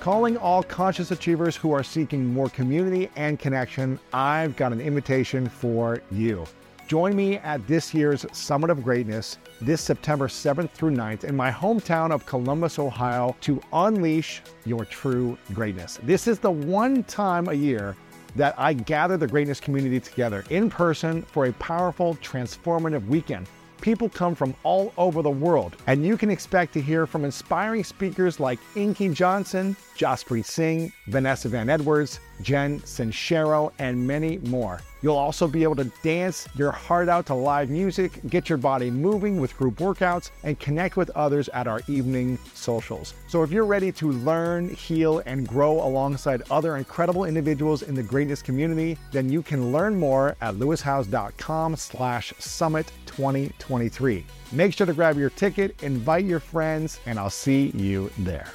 Calling all conscious achievers who are seeking more community and connection, I've got an invitation for you. Join me at this year's Summit of Greatness this September 7th through 9th in my hometown of Columbus, Ohio, to unleash your true greatness. This is the one time a year that I gather the greatness community together in person for a powerful, transformative weekend. People come from all over the world, and you can expect to hear from inspiring speakers like Inky Johnson, Jaspreet Singh, Vanessa Van Edwards, Jen Sincero, and many more. You'll also be able to dance your heart out to live music, get your body moving with group workouts, and connect with others at our evening socials. So if you're ready to learn, heal, and grow alongside other incredible individuals in the greatness community, then you can learn more at lewishowes.com slash summit 2023. Make sure to grab your ticket, invite your friends, and I'll see you there.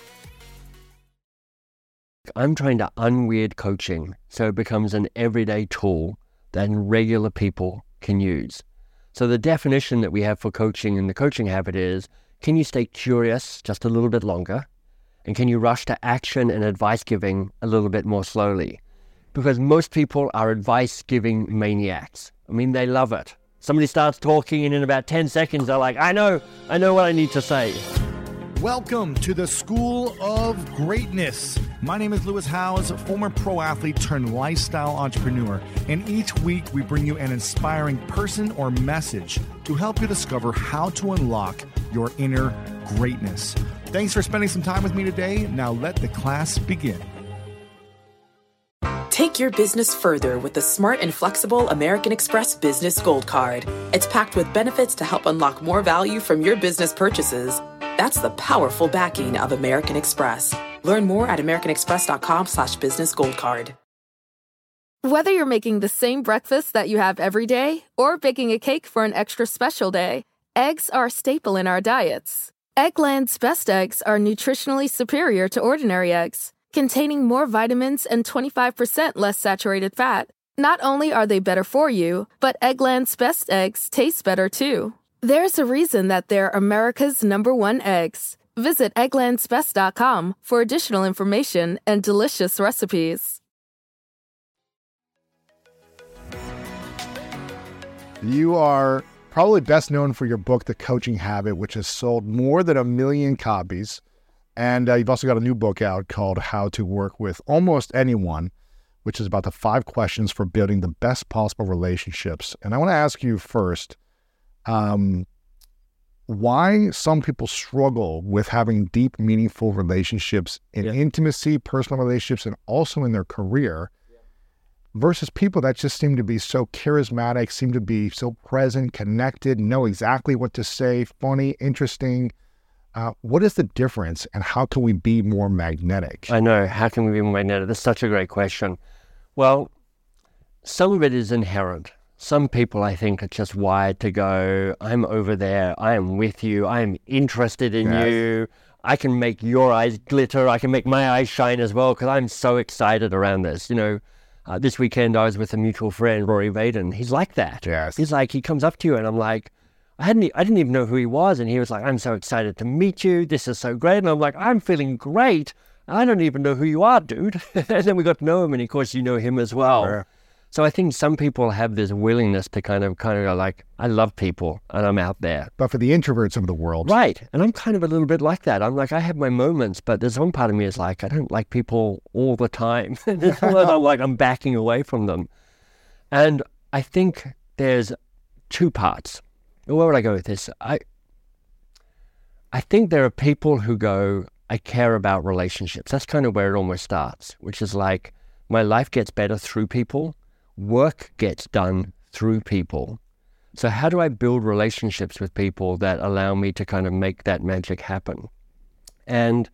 I'm trying to unweird coaching so it becomes an everyday tool that regular people can use. So the definition that we have for coaching in the coaching habit is can you stay curious just a little bit longer? And can you rush to action and advice giving a little bit more slowly? Because most people are advice giving maniacs. I mean, they love it. Somebody starts talking, and in about 10 seconds, they're like, I know, I know what I need to say. Welcome to the School of Greatness. My name is Lewis Howes, former pro athlete turned lifestyle entrepreneur, and each week we bring you an inspiring person or message to help you discover how to unlock your inner greatness. Thanks for spending some time with me today. Now let the class begin. Take your business further with the smart and flexible American Express Business Gold Card. It's packed with benefits to help unlock more value from your business purchases. That's the powerful backing of American Express. Learn more at americanexpress.com slash business gold card. Whether you're making the same breakfast that you have every day or baking a cake for an extra special day, eggs are a staple in our diets. Eggland's best eggs are nutritionally superior to ordinary eggs containing more vitamins and 25% less saturated fat. Not only are they better for you, but Eggland's best eggs taste better too. There's a reason that they're America's number one eggs. Visit egglandsbest.com for additional information and delicious recipes. You are probably best known for your book, The Coaching Habit, which has sold more than a million copies. And uh, you've also got a new book out called How to Work with Almost Anyone, which is about the five questions for building the best possible relationships. And I want to ask you first um, why some people struggle with having deep, meaningful relationships in yeah. intimacy, personal relationships, and also in their career versus people that just seem to be so charismatic, seem to be so present, connected, know exactly what to say, funny, interesting uh, what is the difference and how can we be more magnetic? I know. How can we be more magnetic? That's such a great question. Well, some of it is inherent. Some people, I think, are just wired to go, I'm over there. I am with you. I am interested in yes. you. I can make your eyes glitter. I can make my eyes shine as well because I'm so excited around this. You know, uh, this weekend I was with a mutual friend, Rory Vaden. He's like that. Yes. He's like, he comes up to you and I'm like, I hadn't, I didn't even know who he was, and he was like, "I'm so excited to meet you. This is so great." And I'm like, "I'm feeling great. I don't even know who you are, dude." and then we got to know him, and of course, you know him as well. Sure. So I think some people have this willingness to kind of, kind of go like, "I love people, and I'm out there." But for the introverts of the world, right? And I'm kind of a little bit like that. I'm like, I have my moments, but there's one part of me is like, I don't like people all the time. I'm like, I'm backing away from them, and I think there's two parts where would I go with this? I I think there are people who go, I care about relationships. That's kind of where it almost starts, which is like my life gets better through people, work gets done through people. So how do I build relationships with people that allow me to kind of make that magic happen? And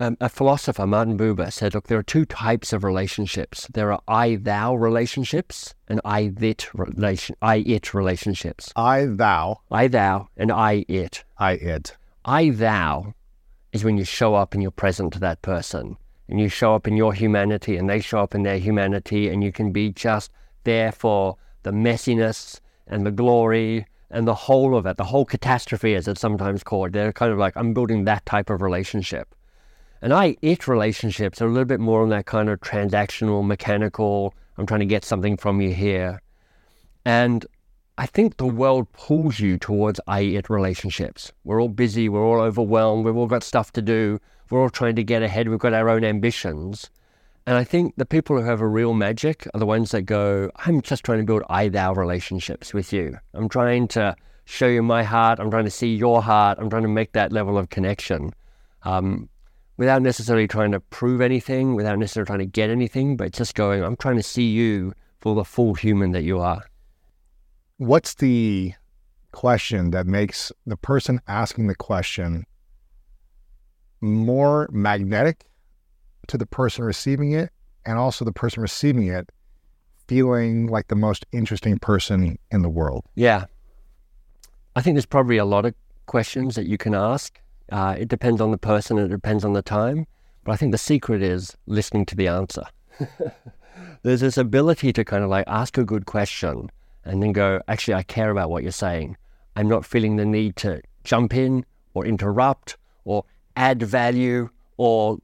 um, a philosopher, Martin Buber, said, look, there are two types of relationships. There are I-thou relationships and I-it relation, I-it relationships. I-thou. I-thou and I-it. I-it. I-thou is when you show up and you're present to that person and you show up in your humanity and they show up in their humanity and you can be just there for the messiness and the glory and the whole of it, the whole catastrophe as it's sometimes called. They're kind of like, I'm building that type of relationship. And I it relationships are a little bit more on that kind of transactional, mechanical, I'm trying to get something from you here. And I think the world pulls you towards I it relationships. We're all busy, we're all overwhelmed, we've all got stuff to do, we're all trying to get ahead, we've got our own ambitions. And I think the people who have a real magic are the ones that go, I'm just trying to build I thou relationships with you. I'm trying to show you my heart. I'm trying to see your heart. I'm trying to make that level of connection um, without necessarily trying to prove anything, without necessarily trying to get anything, but just going, I'm trying to see you for the full human that you are. What's the question that makes the person asking the question more magnetic to the person receiving it and also the person receiving it feeling like the most interesting person in the world? Yeah. I think there's probably a lot of questions that you can ask. Uh, it depends on the person, it depends on the time. But I think the secret is listening to the answer. there's this ability to kind of like ask a good question and then go, actually, I care about what you're saying. I'm not feeling the need to jump in or interrupt or add value or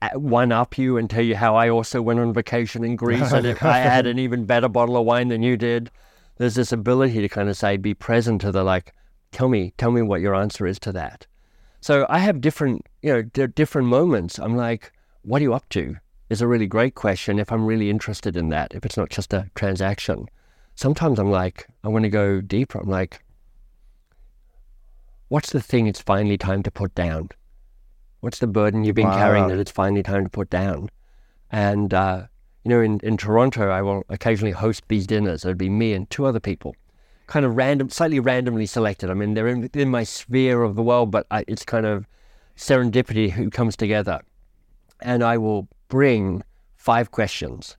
uh, one up you and tell you how I also went on vacation in Greece and if I had an even better bottle of wine than you did. There's this ability to kind of say, be present to the like, tell me, tell me what your answer is to that. So I have different, you know, different moments. I'm like, what are you up to? Is a really great question if I'm really interested in that, if it's not just a transaction. Sometimes I'm like, I want to go deeper. I'm like, what's the thing it's finally time to put down? What's the burden you've been wow. carrying that it's finally time to put down? And, uh, you know, in, in Toronto, I will occasionally host these dinners. It'd be me and two other people, kind of random, slightly randomly selected. I mean, they're in, in my sphere of the world, but I, it's kind of serendipity who comes together. And I will bring five questions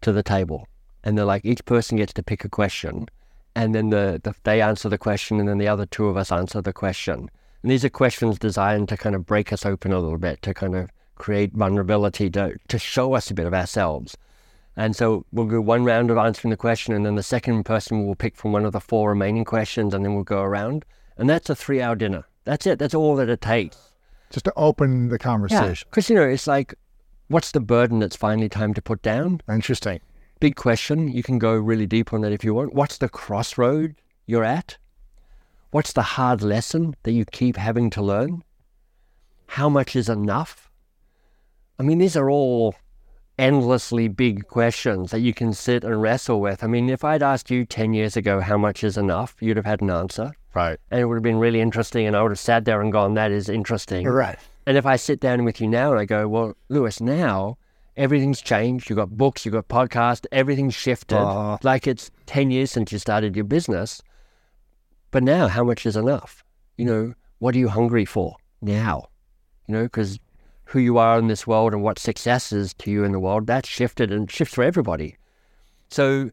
to the table. And they're like, each person gets to pick a question. And then the, the, they answer the question, and then the other two of us answer the question. And these are questions designed to kind of break us open a little bit, to kind of create vulnerability, to, to show us a bit of ourselves. And so we'll do one round of answering the question, and then the second person will pick from one of the four remaining questions, and then we'll go around. And that's a three hour dinner. That's it. That's all that it takes. Just to open the conversation. Because, you know, it's like, what's the burden that's finally time to put down? Interesting. Big question. You can go really deep on that if you want. What's the crossroad you're at? What's the hard lesson that you keep having to learn? How much is enough? I mean, these are all endlessly big questions that you can sit and wrestle with. I mean, if I'd asked you 10 years ago how much is enough, you'd have had an answer. Right. And it would have been really interesting, and I would have sat there and gone, that is interesting. Right. And if I sit down with you now and I go, well, Lewis, now everything's changed. You've got books, you've got podcasts, everything's shifted. Uh, like it's 10 years since you started your business. But now, how much is enough? You know, what are you hungry for now? You know, because who you are in this world and what success is to you in the world, that's shifted and shifts for everybody. So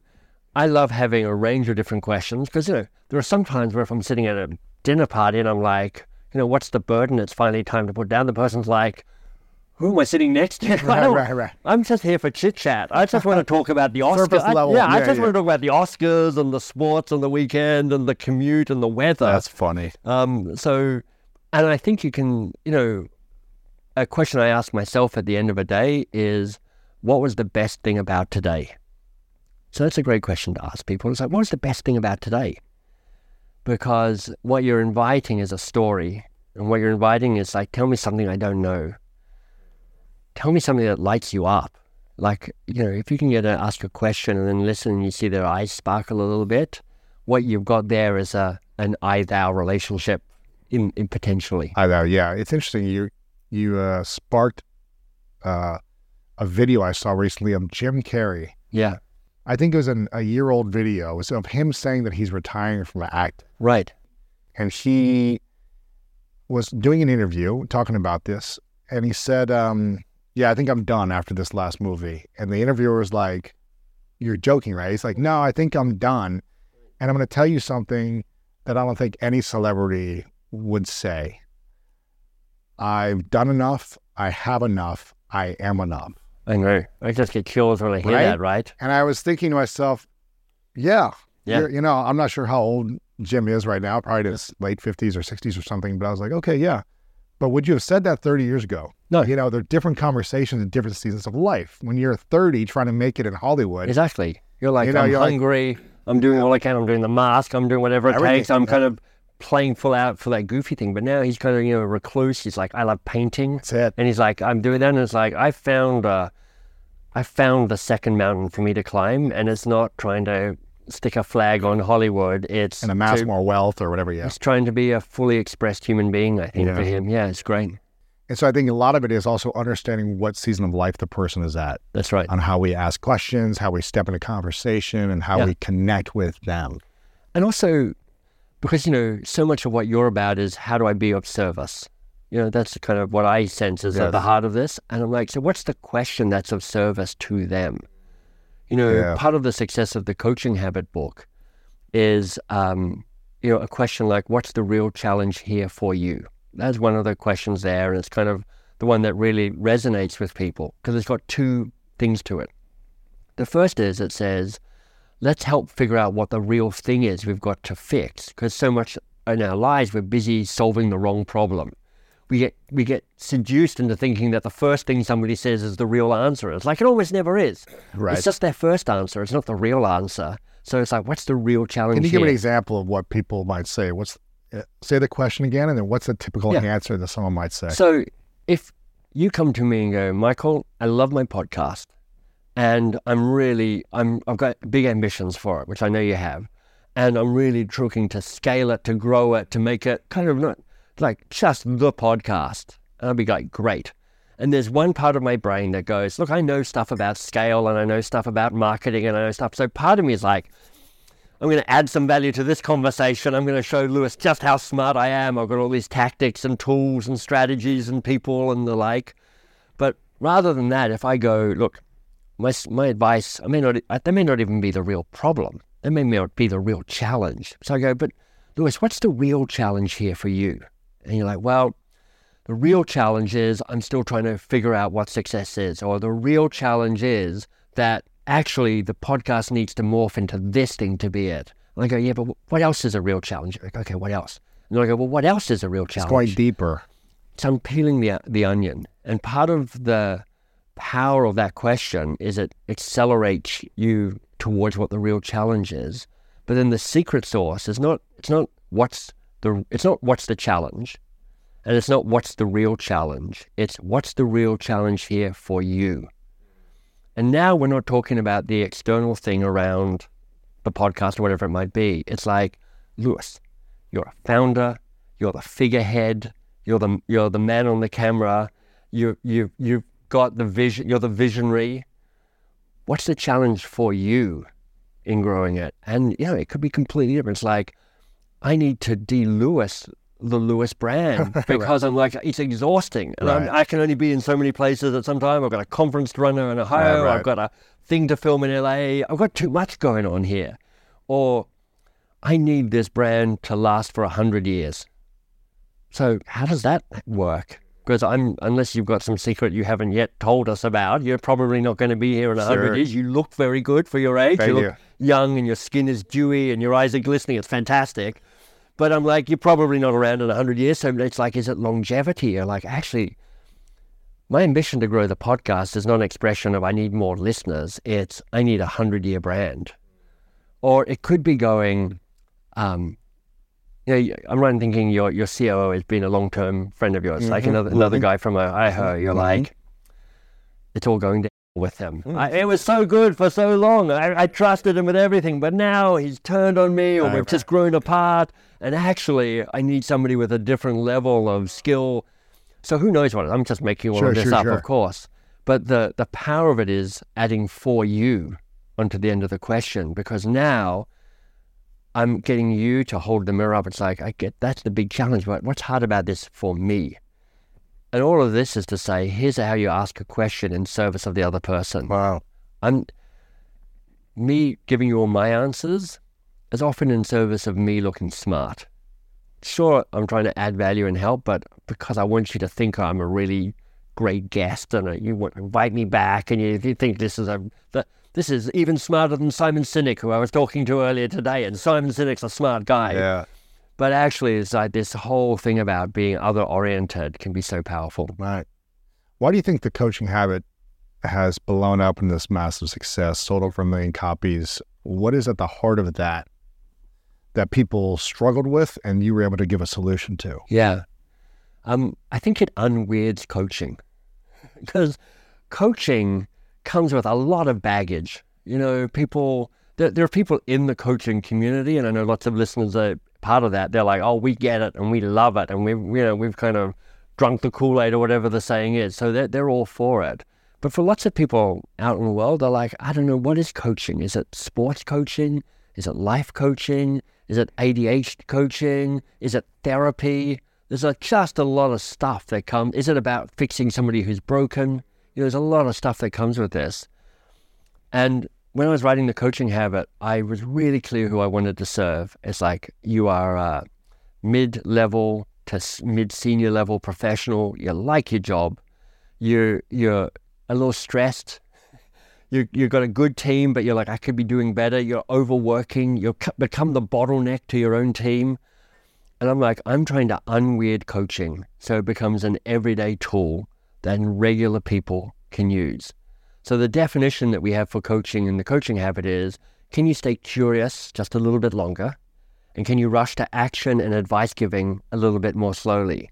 I love having a range of different questions because, you know, there are some times where if I'm sitting at a dinner party and I'm like, you know, what's the burden it's finally time to put down? The person's like, who am I sitting next to? Right, right, right. I'm just here for chit chat. I just want to talk about the Oscars. I, yeah, yeah, I just yeah. want to talk about the Oscars and the sports on the weekend and the commute and the weather. That's funny. Um, so, and I think you can, you know, a question I ask myself at the end of a day is, what was the best thing about today? So that's a great question to ask people. It's like, what's the best thing about today? Because what you're inviting is a story, and what you're inviting is like, tell me something I don't know tell me something that lights you up. Like, you know, if you can get to ask a question and then listen and you see their eyes sparkle a little bit, what you've got there is a an I thou relationship in, in potentially. I thou, yeah. It's interesting. You you uh, sparked uh, a video I saw recently of Jim Carrey. Yeah. I think it was an, a year old video. It was of him saying that he's retiring from the act. Right. And he was doing an interview talking about this. And he said, um, yeah, I think I'm done after this last movie. And the interviewer was like, You're joking, right? He's like, No, I think I'm done. And I'm going to tell you something that I don't think any celebrity would say. I've done enough. I have enough. I am enough. I know. I just get chills when I hear right? that, right? And I was thinking to myself, yeah, yeah. You know, I'm not sure how old Jim is right now, probably in his late 50s or 60s or something, but I was like, okay, yeah. But would you have said that 30 years ago? No. You know, there are different conversations in different seasons of life. When you're 30 trying to make it in Hollywood, Exactly. You're like, You know, I'm you're like- hungry. I'm doing all I can. I'm doing the mask. I'm doing whatever it takes. I'm yeah. kind of playing full out for that goofy thing. But now he's kind of, you know, a recluse. He's like, I love painting. that's it. And he's like, I'm doing that. And it's like, I found, uh, I found the second mountain for me to climb. And it's not trying to stick a flag on Hollywood. It's And amass to- more wealth or whatever. Yeah. It's trying to be a fully expressed human being, I think, Yeah. for him. Yeah, it's great. And so I think a lot of it is also understanding what season of life the person is at, That's right. on how we ask questions, how we step into conversation, and how Yeah. we connect with them. And also, because, you know, so much of what you're about is how do I be of service? You know, that's kind of what I sense is at the heart of this. And I'm like, so what's the question that's of service to them? You know, Yeah. part of the success of the Coaching Habit book is, um, you know, a question like, what's the real challenge here for you? That's one of the questions there. And it's kind of the one that really resonates with people because it's got two things to it. The first is it says, let's help figure out what the real thing is we've got to fix because so much in our lives we're busy solving the wrong problem we get we get seduced into thinking that the first thing somebody says is the real answer it's like it almost never is Right. it's just their first answer it's not the real answer so it's like what's the real challenge Can you give an example of what people might say? What's uh, say the question again, and then what's the typical Yeah. answer that someone might say? So if you come to me and go, Michael, I love my podcast and I'm really I'm I've got big ambitions for it, which I know you have. And I'm really looking to scale it, to grow it, to make it kind of not like just the podcast. And I'd be like, great. And there's one part of my brain that goes, look, I know stuff about scale and I know stuff about marketing and I know stuff. So part of me is like, I'm going to add some value to this conversation. I'm going to show Lewis just how smart I am. I've got all these tactics and tools and strategies and people and the like. But rather than that, if I go, look, my, my advice, I may not, that may not even be the real problem. That may not be the real challenge. So I go, but Lewis, what's the real challenge here for you? And you're like, well, the real challenge is I'm still trying to figure out what success is, or the real challenge is that actually the podcast needs to morph into this thing to be it. And I go, yeah, but what else is a real challenge? Like, okay, what else? And I go, well, what else is a real challenge? it's going deeper. it's I'm peeling the the onion, and part of the power of that question is it accelerates you towards what the real challenge is. But then the secret sauce is not it's not what's the it's not what's the challenge, and it's not what's the real challenge. It's what's the real challenge here for you. And now we're not talking about the external thing around the podcast or whatever it might be. It's like, Lewis, you're a founder, you're the figurehead, you're the you're the man on the camera, you you you've got the vision, you're the visionary. What's the challenge for you in growing it? And you know, it could be completely different. It's like, I need to de-Lewis the Lewis brand because I'm like it's exhausting, and I'm, Right. I can only be in so many places at some time. I've got a conference to run in Ohio. right. I've got a thing to film in LA. I've got too much going on here, or I need this brand to last for a hundred years. So how does that work? Because I'm unless you've got some secret you haven't yet told us about, you're probably not going to be here in a hundred Sure. years. You look very good for your age. Thank you look you. young, and your skin is dewy, and your eyes are glistening. It's fantastic. But I'm like, you're probably not around in a hundred years. So it's like, is it longevity? You're like, actually, my ambition to grow the podcast is not an expression of I need more listeners. It's I need a hundred year brand, or it could be going. Um, you know, I'm right thinking your your COO has been a long term friend of yours, like mm-hmm. another another mm-hmm. guy from uh, Ohio. You're mm-hmm. like, it's all going down with him. Hmm. I, it was so good for so long. I, I trusted him with everything, but now he's turned on me, or we've just grown apart. And actually, I need somebody with a different level of skill. So who knows what? I'm just making all Sure, of this sure, up, sure. of course. But the the power of it is adding for you onto the end of the question because now I'm getting you to hold the mirror up. It's like I get that's the big challenge. But what's hard about this for me? And all of this is to say, here's how you ask a question in service of the other person. Wow. I'm me giving you all my answers is often in service of me looking smart. Sure, I'm trying to add value and help, but because I want you to think I'm a really great guest and uh, you want to invite me back, and you, you think this is a that this is even smarter than Simon Sinek, who I was talking to earlier today, and Simon Sinek's a smart guy. Yeah. But actually, it's like this whole thing about being other oriented can be so powerful. Right. Why do you think the coaching habit has blown up in this massive success, sold over a million copies? What is at the heart of that that people struggled with and you were able to give a solution to? Yeah. Um, I think it unweirds coaching because coaching comes with a lot of baggage. You know, people, there, there are people in the coaching community, and I know lots of listeners are part of that. They're like, oh, we get it and we love it. And we've, you know, we've kind of drunk the Kool Aid or whatever the saying is. So they're, they're all for it. But for lots of people out in the world, they're like, I don't know, what is coaching? Is it sports coaching? Is it life coaching? Is it ADHD coaching? Is it therapy? There's a, just a lot of stuff that comes. Is it about fixing somebody who's broken? You know, there's a lot of stuff that comes with this. And when I was writing the coaching habit, I was really clear who I wanted to serve. It's like you are a mid-level to mid-senior level professional. You like your job. You're you're a little stressed. You you've got a good team, but you're like I could be doing better. You're overworking. You become the bottleneck to your own team. And I'm like, I'm trying to unweird coaching so it becomes an everyday tool that regular people can use. So the definition that we have for coaching in the coaching habit is can you stay curious just a little bit longer? And can you rush to action and advice giving a little bit more slowly?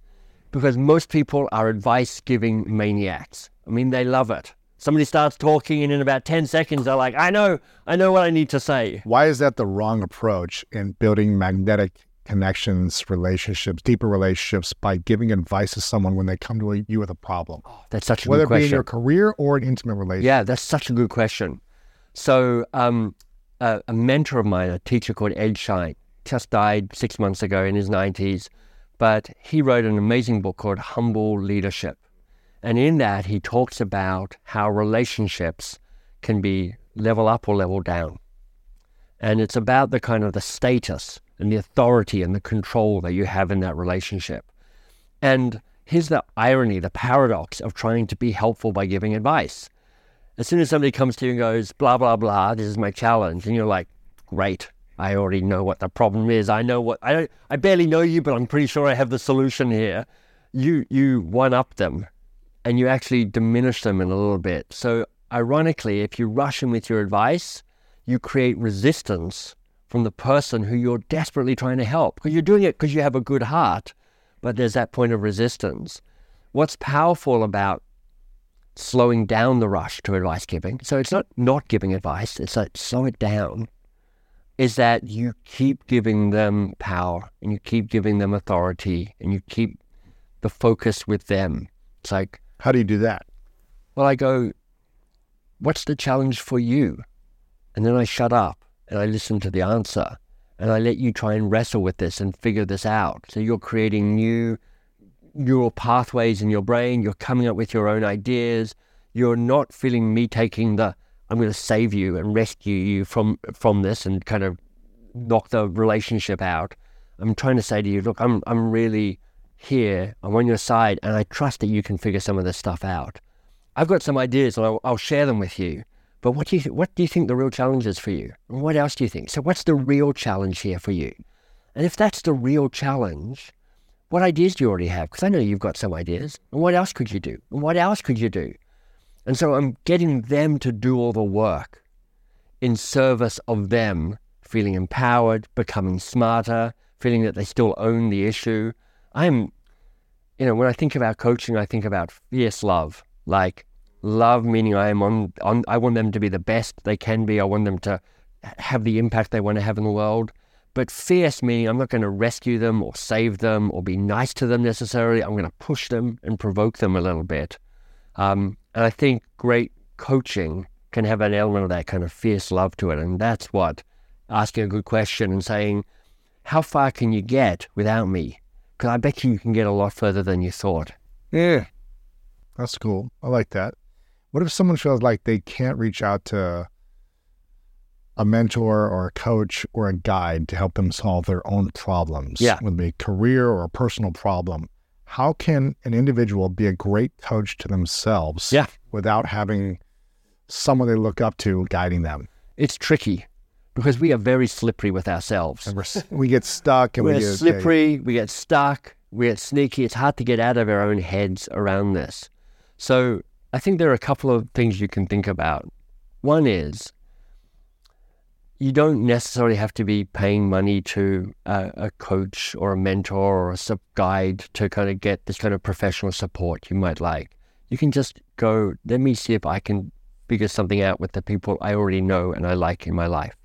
Because most people are advice giving maniacs. I mean, they love it. Somebody starts talking, and in about 10 seconds, they're like, I know, I know what I need to say. Why is that the wrong approach in building magnetic connections, relationships, deeper relationships by giving advice to someone when they come to you with a problem? Oh, that's such a Whether good question. Whether it be in your career or an intimate relationship. Yeah, that's such a good question. So, um, a mentor of mine, a teacher called Ed Schein, just died six months ago in his 90s, but he wrote an amazing book called Humble Leadership. And in that, he talks about how relationships can be level up or level down. And it's about the kind of the status and the authority and the control that you have in that relationship. And here's the irony, the paradox of trying to be helpful by giving advice. As soon as somebody comes to you and goes, blah, blah, blah, this is my challenge, and you're like, great, I already know what the problem is. I know what, I, I barely know you, but I'm pretty sure I have the solution here. You, you one up them and you actually diminish them in a little bit. So, ironically, if you rush in with your advice, you create resistance from the person who you're desperately trying to help because you're doing it because you have a good heart, but there's that point of resistance. What's powerful about slowing down the rush to advice giving, so it's not not giving advice, it's like slow it down, is that you keep giving them power and you keep giving them authority and you keep the focus with them. It's like, how do you do that? Well, I go, what's the challenge for you? And then I shut up and I listen to the answer and I let you try and wrestle with this and figure this out. So you're creating new neural pathways in your brain. You're coming up with your own ideas. You're not feeling me taking the I'm going to save you and rescue you from from this and kind of knock the relationship out. I'm trying to say to you, look, I'm I'm really here. I'm on your side, and I trust that you can figure some of this stuff out. I've got some ideas, and I'll, I'll share them with you. But what do you what do you think the real challenge is for you? What else do you think? So what's the real challenge here for you? And if that's the real challenge, what ideas do you already have? Because I know you've got some ideas. And what else could you do? And what else could you do? And so I'm getting them to do all the work in service of them feeling empowered, becoming smarter, feeling that they still own the issue. I'm, you know, when I think about coaching, I think about fierce love. Like, love meaning I am on, on I want them to be the best they can be. I want them to have the impact they want to have in the world. But fierce meaning I'm not going to rescue them or save them or be nice to them necessarily. I'm going to push them and provoke them a little bit. Um, and I think great coaching can have an element of that kind of fierce love to it. And that's what asking a good question and saying, How far can you get without me? Because I bet you, you can get a lot further than you thought. Yeah, that's cool. I like that. What if someone feels like they can't reach out to a mentor or a coach or a guide to help them solve their own problems? Yeah. Whether it be a career or a personal problem. How can an individual be a great coach to themselves yeah. without having someone they look up to guiding them? It's tricky because we are very slippery with ourselves. We get stuck and We're we get slippery, we get stuck, we get sneaky. It's hard to get out of our own heads around this. So I think there are a couple of things you can think about. One is you don't necessarily have to be paying money to a, a coach or a mentor or a sub guide to kind of get this kind of professional support you might like. You can just go, let me see if I can figure something out with the people I already know and I like in my life.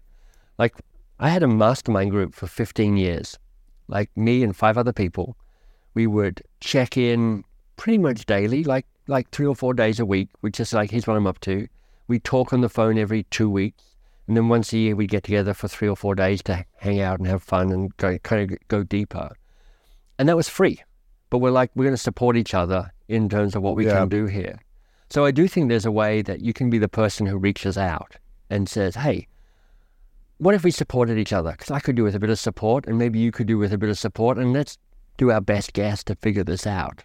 Like I had a mastermind group for 15 years, like me and five other people. We would check in pretty much daily, like like three or four days a week. We just like, here's what I'm up to. We talk on the phone every two weeks. And then once a year, we get together for three or four days to hang out and have fun and go, kind of go deeper. And that was free. But we're like, we're going to support each other in terms of what we Yeah. can do here. So I do think there's a way that you can be the person who reaches out and says, hey, what if we supported each other? Because I could do with a bit of support, and maybe you could do with a bit of support, and let's do our best guess to figure this out.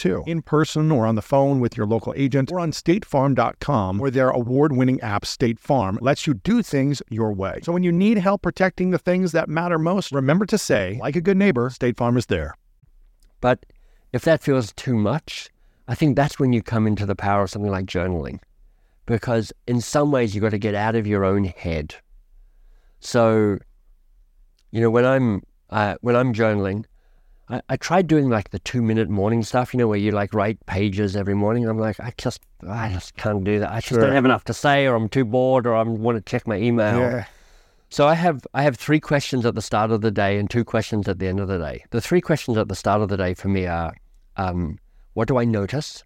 too. In person or on the phone with your local agent or on statefarm.com, where their award winning app, State Farm, lets you do things your way. So when you need help protecting the things that matter most, remember to say, like a good neighbor, State Farm is there. But if that feels too much, I think that's when you come into the power of something like journaling. Because in some ways, you've got to get out of your own head. So, you know, when I'm uh, when I'm journaling, I, I tried doing like the two minute morning stuff, you know, where you like write pages every morning. I'm like, I just I just can't do that. I just Sure. don't have enough to say, or I'm too bored, or I want to check my email. Yeah. So I have I have three questions at the start of the day and two questions at the end of the day. The three questions at the start of the day for me are, um, what do I notice?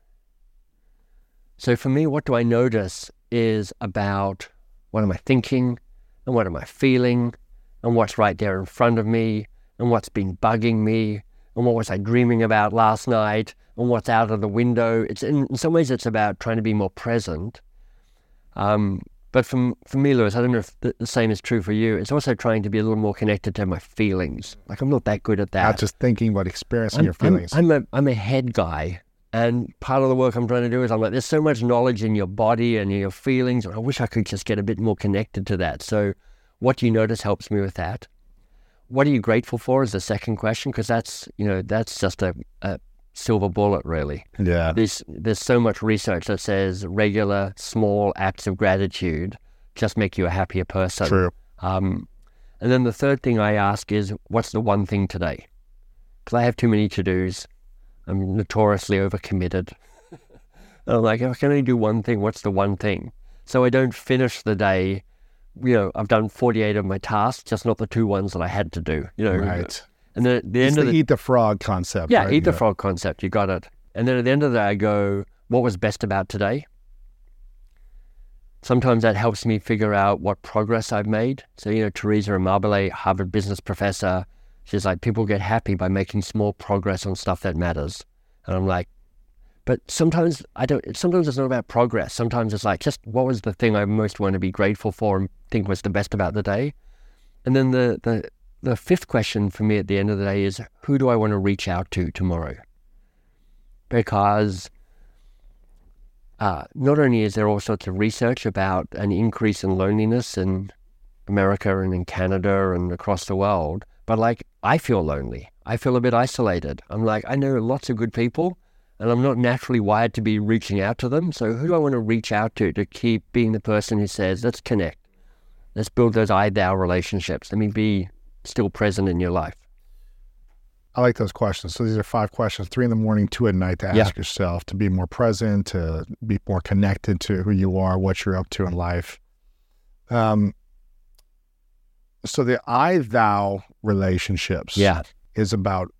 So for me, what do I notice is about what am I thinking and what am I feeling and what's right there in front of me and what's been bugging me and what was I dreaming about last night and what's out of the window. It's in, in some ways it's about trying to be more present. Um, but for, for me, Lewis, I don't know if the, the same is true for you. It's also trying to be a little more connected to my feelings. Like I'm not that good at that. Not just thinking, but experiencing I'm, your feelings. I'm, I'm a I'm a head guy, and part of the work I'm trying to do is I'm like, there's so much knowledge in your body and in your feelings, and I wish I could just get a bit more connected to that. So, what you notice helps me with that. What are you grateful for is the second question because that's you know that's just a, a silver bullet really. yeah. There's there's so much research that says regular small acts of gratitude just make you a happier person. True. Um, and then the third thing I ask is, what's the one thing today? Because I have too many to dos. I'm notoriously overcommitted. I'm like, if I can only do one thing, what's the one thing? So I don't finish the day. You know, I've done 48 of my tasks, just not the two ones that I had to do. You know, Right. And then at the end the of the eat the frog concept. yeah, right? eat the frog concept. You got it. And then at the end of the day, I go, what was best about today? Sometimes that helps me figure out what progress I've made. So, you know, Teresa Amabile, Harvard business professor, she's like, people get happy by making small progress on stuff that matters. And I'm like, but sometimes I don't, sometimes it's not about progress. Sometimes it's like, just what was the thing I most want to be grateful for and think was the best about the day? And then the, the, the fifth question for me at the end of the day is who do I want to reach out to tomorrow? Because uh, not only is there all sorts of research about an increase in loneliness in America and in Canada and across the world, but like I feel lonely. I feel a bit isolated. I'm like, I know lots of good people and I'm not naturally wired to be reaching out to them. So who do I want to reach out to to keep being the person who says, let's connect? Let's build those I thou relationships. Let me be still present in your life. I like those questions. So these are five questions, three in the morning, two at night to ask Yeah. yourself to be more present, to be more connected to who you are, what you're up to in life. Um, so the I thou relationships Yeah. is about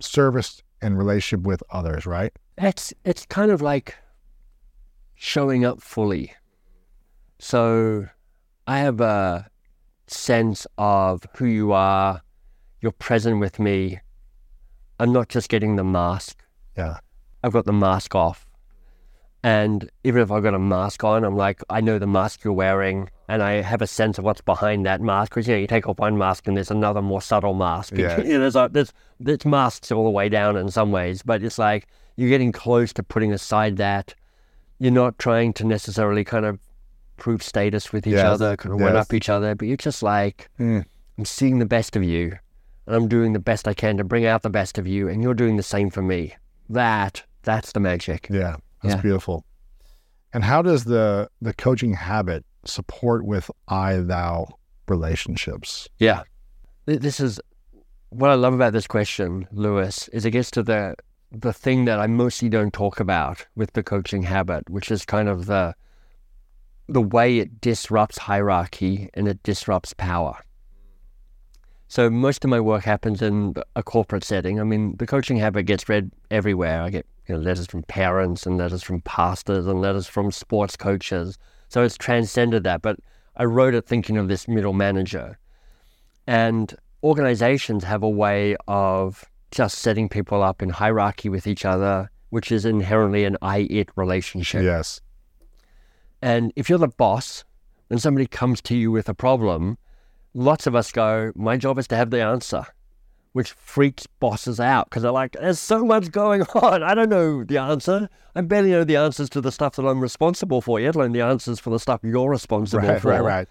service and relationship with others, right? It's it's kind of like showing up fully. So I have a sense of who you are. You're present with me. I'm not just getting the mask. Yeah. I've got the mask off. And even if I've got a mask on, I'm like, I know the mask you're wearing, and I have a sense of what's behind that mask. Because you know, you take off one mask, and there's another more subtle mask. Yeah. You know, there's a, there's there's masks all the way down in some ways, but it's like you're getting close to putting aside that. You're not trying to necessarily kind of prove status with each Yes, other, kind of one up each other, but you're just like, Mm. I'm seeing the best of you, and I'm doing the best I can to bring out the best of you, and you're doing the same for me. That that's the magic. Yeah, that's Yeah. beautiful. And how does the the coaching habit support with I thou relationships? Yeah. This is what I love about this question, Lewis, is it gets to the the thing that I mostly don't talk about with the coaching habit, which is kind of the the way it disrupts hierarchy and it disrupts power. So most of my work happens in a corporate setting. I mean, the coaching habit gets read everywhere. I get you know, letters from parents and letters from pastors and letters from sports coaches. So it's transcended that. But I wrote it thinking of this middle manager. And organizations have a way of just setting people up in hierarchy with each other, which is inherently an I it relationship. Yes. And if you're the boss and somebody comes to you with a problem, lots of us go, My job is to have the answer, which freaks bosses out because they're like, There's so much going on. I don't know the answer. I barely know the answers to the stuff that I'm responsible for, yet alone the answers for the stuff you're responsible Right, for. right, right.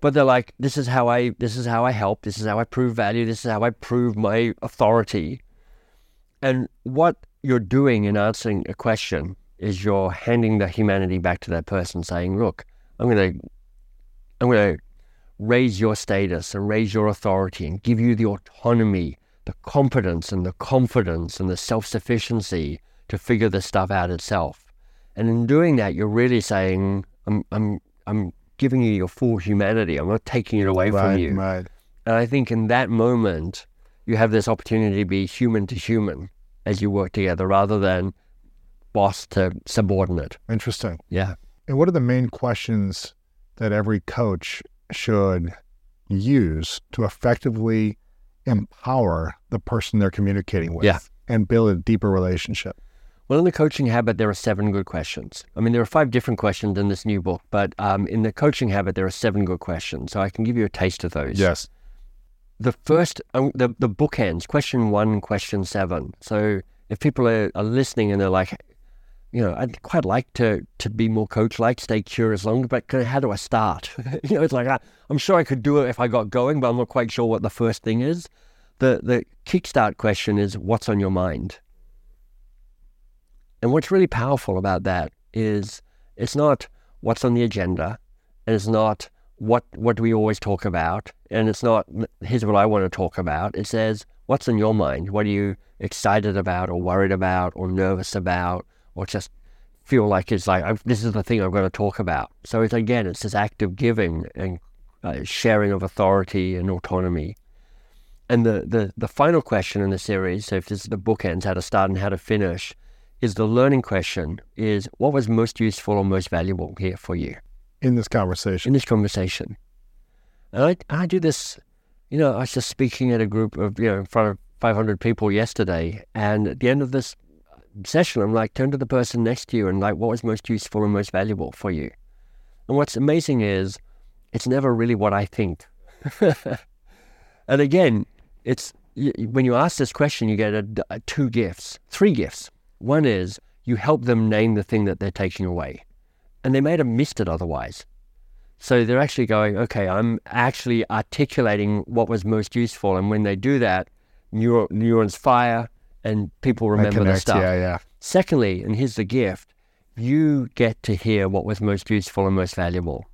But they're like, this is how I this is how I help, this is how I prove value, this is how I prove my authority. And what you're doing in answering a question is you're handing the humanity back to that person saying, Look, I'm gonna I'm gonna raise your status and raise your authority and give you the autonomy, the competence and the confidence and the self sufficiency to figure this stuff out itself. And in doing that, you're really saying, I'm, I'm, I'm giving you your full humanity. I'm not taking it away right, from you. right. And I think in that moment, you have this opportunity to be human to human as you work together rather than boss to subordinate. Interesting. Yeah. And what are the main questions that every coach should use to effectively empower the person they're communicating with Yeah. and build a deeper relationship? Well, in the coaching habit, there are seven good questions. I mean, there are five different questions in this new book, but um, in the coaching habit, there are seven good questions. So I can give you a taste of those. Yes. The first, um, the, the bookends, question one question seven. So if people are, are listening and they're like, you know, I'd quite like to to be more coach-like, stay curious longer, but how do I start? you know, it's like I, I'm sure I could do it if I got going, but I'm not quite sure what the first thing is. The the kickstart question is, what's on your mind? And what's really powerful about that is it's not what's on the agenda, and it's not what what do we always talk about, and it's not here's what I want to talk about. It says what's on your mind. What are you excited about, or worried about, or nervous about, or just feel like it's like I've, this is the thing I've got to talk about. So it's again, it's this act of giving and uh, sharing of authority and autonomy. And the, the the final question in the series, so if this is the bookends, how to start and how to finish, is the learning question: is what was most useful or most valuable here for you in this conversation? in this conversation? And I I do this, you know, I was just speaking at a group of you know in front of 500 people yesterday, and at the end of this session, I'm like, turn to the person next to you and like, what was most useful and most valuable for you? And what's amazing is it's never really what I think. and again, it's when you ask this question, you get a, a- two gifts, three gifts. One is you help them name the thing that they're taking away, and they might have missed it otherwise. So they're actually going, okay, I'm actually articulating what was most useful, and when they do that, neuro- neurons fire, and people remember the stuff. Yeah, yeah. Secondly, and here's the gift you get to hear what was most useful and most valuable.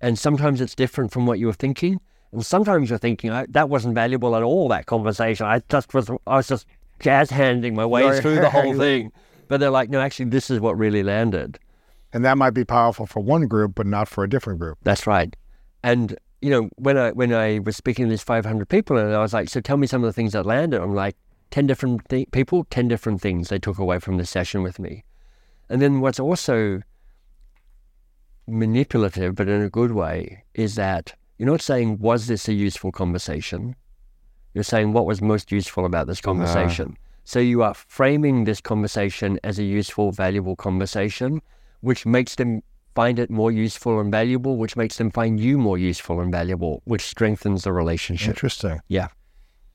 And sometimes it's different from what you were thinking. And sometimes you're thinking, that wasn't valuable at all, that conversation. I just was, I was just jazz handing my way through the whole thing. But they're like, no, actually, this is what really landed. And that might be powerful for one group, but not for a different group. That's right. And you know, when I when I was speaking to these 500 people, and I was like, so tell me some of the things that landed. I'm like, 10 different th- people, 10 different things they took away from the session with me. And then what's also manipulative, but in a good way, is that you're not saying, was this a useful conversation? You're saying, what was most useful about this ah. conversation? So you are framing this conversation as a useful, valuable conversation, which makes them find it more useful and valuable, which makes them find you more useful and valuable, which strengthens the relationship. Interesting. Yeah.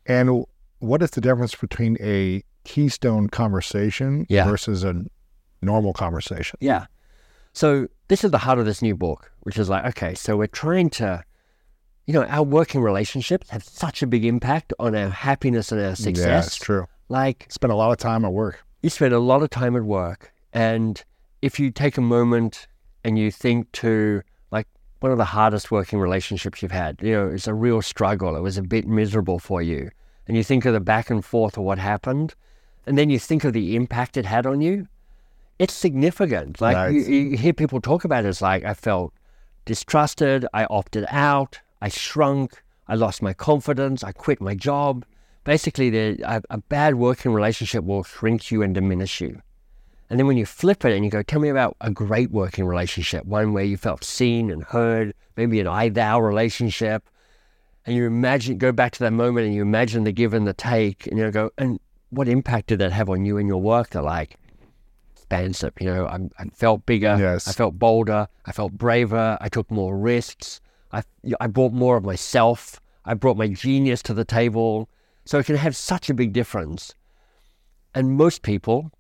And what is the difference between a keystone conversation Yeah. versus a normal conversation? Yeah. So this is the heart of this new book, which is like, okay, so we're trying to, you know, our working relationships have such a big impact on our happiness and our Yeah, success. it's true. Like Spend a lot of time at work. you spend a lot of time at work, and if you take a moment and you think to like one of the hardest working relationships you've had, you know, it's a real struggle. It was a bit miserable for you, and you think of the back and forth of what happened, and then you think of the impact it had on you. It's significant. Like you, Nice. you hear people talk about it, it's like I felt distrusted, I opted out, I shrunk, I lost my confidence, I quit my job. Basically, the, a, a bad working relationship will shrink you and diminish you. And then when you flip it and you go, tell me about a great working relationship, one where you felt seen and heard, maybe an I thou relationship. And you imagine, go back to that moment and you imagine the give and the take, and you go, and what impact did that have on you and your work? They're like, expansive. You know, I, I felt bigger. Yes. I felt bolder. I felt braver. I took more risks. I, I brought more of myself. I brought my genius to the table. So it can have such a big difference. And most people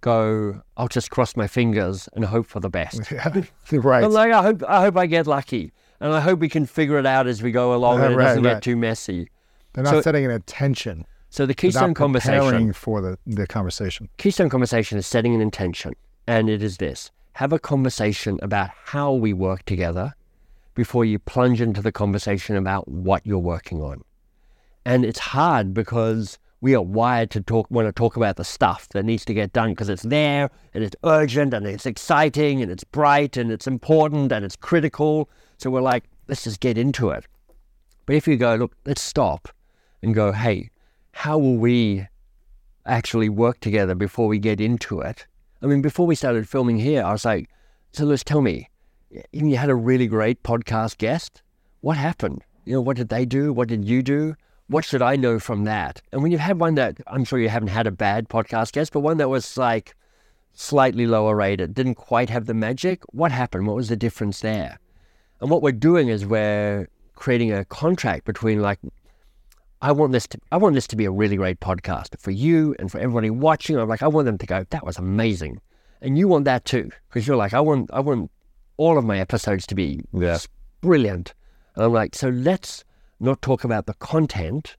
go, I'll just cross my fingers and hope for the best. Yeah, right. I'm like, I hope, I hope I get lucky. And I hope we can figure it out as we go along and it doesn't right. get too messy. They're not so- setting an intention. So the Keystone Conversation. preparing for the, the conversation. Keystone Conversation is setting an intention, and it is this have a conversation about how we work together before you plunge into the conversation about what you're working on. And it's hard because we are wired to talk, want to talk about the stuff that needs to get done because it's there and it's urgent and it's exciting and it's bright and it's important and it's critical. So we're like, let's just get into it. But if you go, look, let's stop and go, hey, how will we actually work together before we get into it. I mean, before we started filming here, I was like, so Lewis, tell me, you had a really great podcast guest. What happened? You know, what did they do? What did you do? What should I know from that? And when you've had one that, I'm sure you haven't had a bad podcast guest, but one that was like slightly lower rated, didn't quite have the magic, what happened? What was the difference there? And what we're doing is we're creating a contract between like I want this to I want this to be a really great podcast for you and for everybody watching. I'm like, I want them to go, that was amazing. And you want that too. Because you're like, I want I want all of my episodes to be Yeah. brilliant. And I'm like, so let's not talk about the content.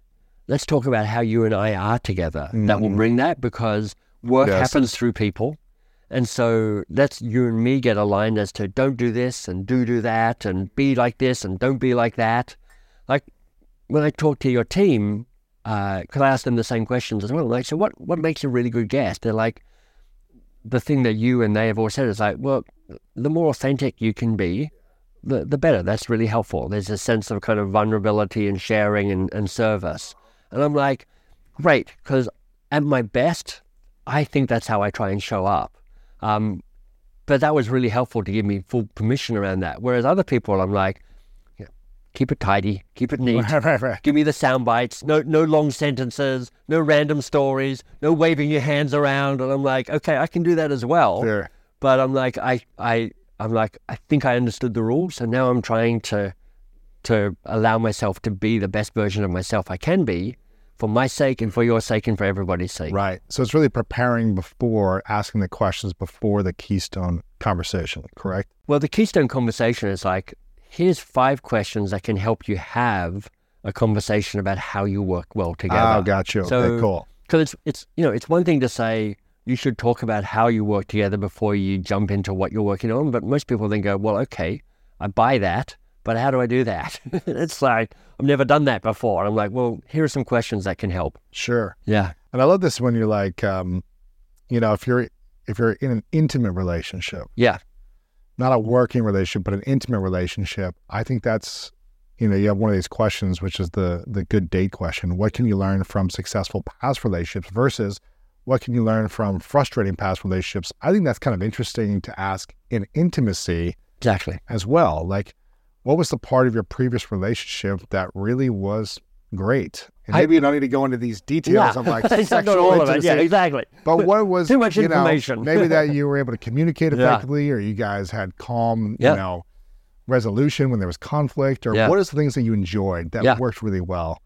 Let's talk about how you and I are together. That will mm-hmm. bring that because work Yes. happens through people. And so let's you and me get aligned as to don't do this and do do that and be like this and don't be like that. Like when I talk to your team, uh, because I ask them the same questions as well. Like, so what, what makes a really good guest? They're like, the thing that you and they have always said is like, well, the more authentic you can be, the the better. That's really helpful. There's a sense of kind of vulnerability and sharing and, and service. And I'm like, great, because at my best, I think that's how I try and show up. Um, but that was really helpful to give me full permission around that. Whereas other people, I'm like, yeah, keep it tidy, keep it neat. Right, right, right. Give me the sound bites. No, no long sentences. No random stories. No waving your hands around. And I'm like, okay, I can do that as well. Sure. But I'm like, I, I, I'm like, I think I understood the rules, and now I'm trying to, to allow myself to be the best version of myself I can be, for my sake and for your sake and for everybody's sake. Right. So it's really preparing before asking the questions before the keystone conversation, correct? Well, the keystone conversation is like, here's five questions that can help you have a conversation about how you work well ah, together. Oh, got you. So- okay, cool. Because it's it's you know it's one thing to say you should talk about how you work together before you jump into what you're working on, but most people then go, well, okay, I buy that, but how do I do that? it's like I've never done that before. And I'm like, well, here are some questions that can help. Sure. Yeah, And I love this when you're like, um, you know, if you're if you're in an intimate relationship, yeah, not a working relationship, but an intimate relationship, I think that's you know, you have one of these questions, which is the the good date question. What can you learn from successful past relationships versus what can you learn from frustrating past relationships? I think that's kind of interesting to ask in intimacy exactly. as well. Like, what was the part of your previous relationship that really was great? And I- maybe you don't need to go into these details of like sexual all of it. Yeah, exactly. but what was Too much you know, information. maybe that you were able to communicate Yeah. effectively, or you guys had calm, Yeah. you know, resolution when there was conflict, or Yeah. what is the things that you enjoyed that Yeah. worked really well,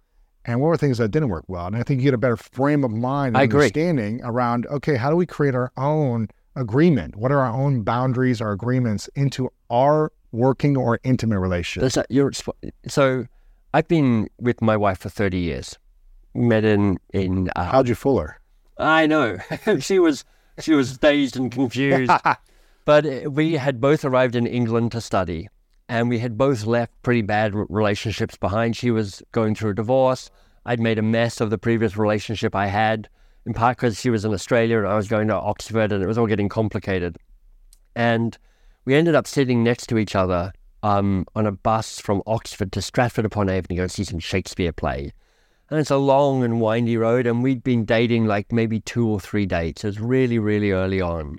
and what were things that didn't work well? And I think you get a better frame of mind, and I understanding around okay, how do we create our own agreement? What are our own boundaries, our agreements into our working or intimate relationship? You're, so I've been with my wife for 30 years. Met in in. Uh, How'd you fool her? I know she was she was dazed and confused. but uh, we had both arrived in England to study, and we had both left pretty bad relationships behind. She was going through a divorce. I'd made a mess of the previous relationship I had, in part because she was in Australia and I was going to Oxford, and it was all getting complicated. And we ended up sitting next to each other um, on a bus from Oxford to Stratford upon Avon to go see some Shakespeare play. And it's a long and windy road, and we'd been dating like maybe two or three dates. It was really, really early on.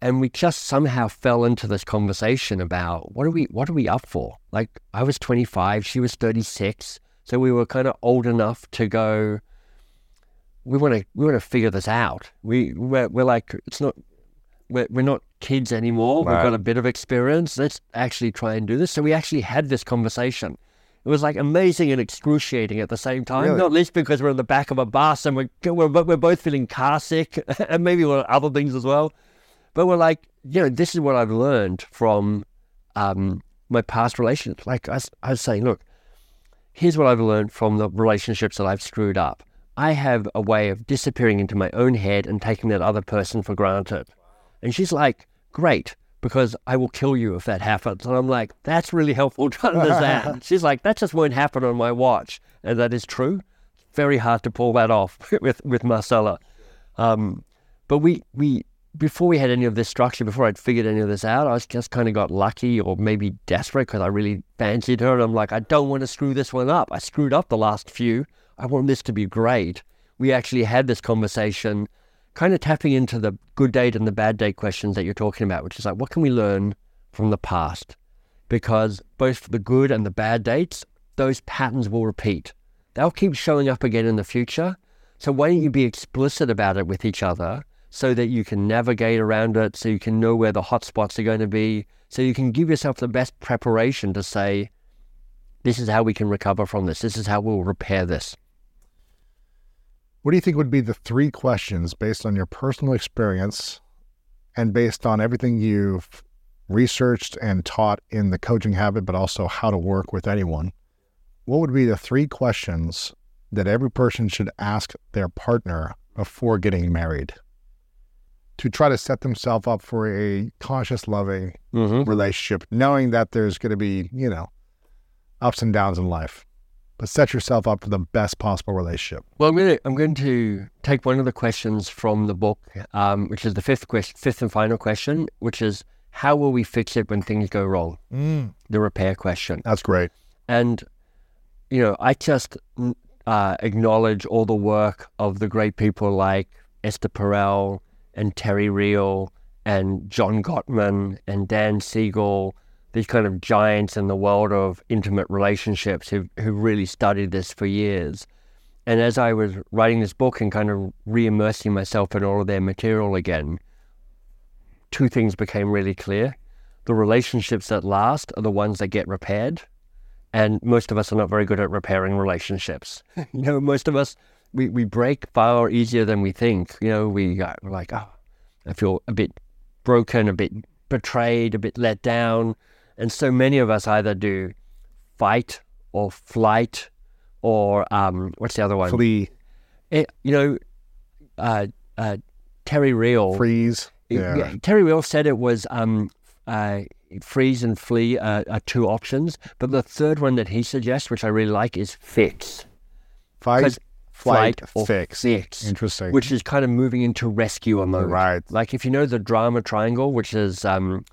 And we just somehow fell into this conversation about what are we what are we up for? Like I was 25, she was 36. So we were kind of old enough to go, we want to we want to figure this out. We we're, we're like it's not we're, we're not kids anymore. We've got a bit of experience. Let's actually try and do this. So we actually had this conversation. It was like amazing and excruciating at the same time. Really? Not least because we're in the back of a bus and we're we're, we're both feeling car sick and maybe other things as well. But we're like, you know, this is what I've learned from um, my past relationships. Like I, I was saying, look, here's what I've learned from the relationships that I've screwed up. I have a way of disappearing into my own head and taking that other person for granted. And she's like, great, because I will kill you if that happens. And I'm like, that's really helpful to understand. she's like, that just won't happen on my watch. And that is true. Very hard to pull that off with, with Marcella. Um, but we, we, before we had any of this structure, before I'd figured any of this out, I was just kind of got lucky or maybe desperate because I really fancied her. And I'm like, I don't want to screw this one up. I screwed up the last few. I want this to be great. We actually had this conversation, kind of tapping into the good date and the bad date questions that you're talking about, which is like, what can we learn from the past? Because both the good and the bad dates, those patterns will repeat. They'll keep showing up again in the future. So why don't you be explicit about it with each other so that you can navigate around it, so you can know where the hot spots are going to be, so you can give yourself the best preparation to say, this is how we can recover from this. This is how we'll repair this. What do you think would be the three questions based on your personal experience and based on everything you've researched and taught in the coaching habit, but also how to work with anyone? What would be the three questions that every person should ask their partner before getting married to try to set themselves up for a conscious, loving Mm-hmm. relationship, knowing that there's going to be, you know, ups and downs in life? But set yourself up for the best possible relationship. Well, I'm going to I'm going to take one of the questions from the book, um, which is the fifth question, fifth and final question, which is how will we fix it when things go wrong? Mm. The repair question. That's great. And you know, I just uh, acknowledge all the work of the great people like Esther Perel and Terry Real and John Gottman and Dan Siegel, these kind of giants in the world of intimate relationships who who really studied this for years. And as I was writing this book and kind of re-immersing myself in all of their material again, two things became really clear. The relationships that last are the ones that get repaired. And most of us are not very good at repairing relationships. you know, most of us, we, we break far easier than we think. You know, we got, we're like, oh, I feel a bit broken, a bit betrayed, a bit let down. And so many of us either do fight or flight or um, what's the other one? Flee. It, you know, uh, uh, Terry Real. Freeze. Yeah. Yeah. Terry Real said it was um, uh, freeze and flee are, are two options, but the third one that he suggests, which I really like, is fix. Fight, flight, or fix. fix. Interesting. Which is kind of moving into rescuer mode. Right. Like if you know the drama triangle, which is um,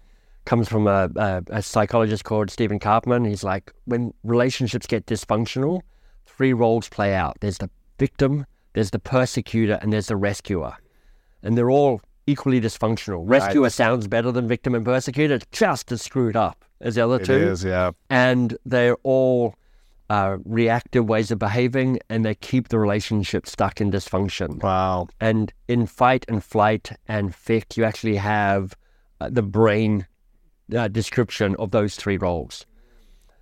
comes from a, a, a psychologist called Stephen Karpman. He's like, when relationships get dysfunctional, three roles play out. There's the victim, there's the persecutor, and there's the rescuer. And they're all equally dysfunctional. Rescuer sounds better than victim and persecutor. It's just as screwed up as the other It two is, yeah. and they're all uh, reactive ways of behaving and they keep the relationship stuck in dysfunction. Wow. And in fight and flight and fix, you actually have uh, the brain uh, description of those three roles.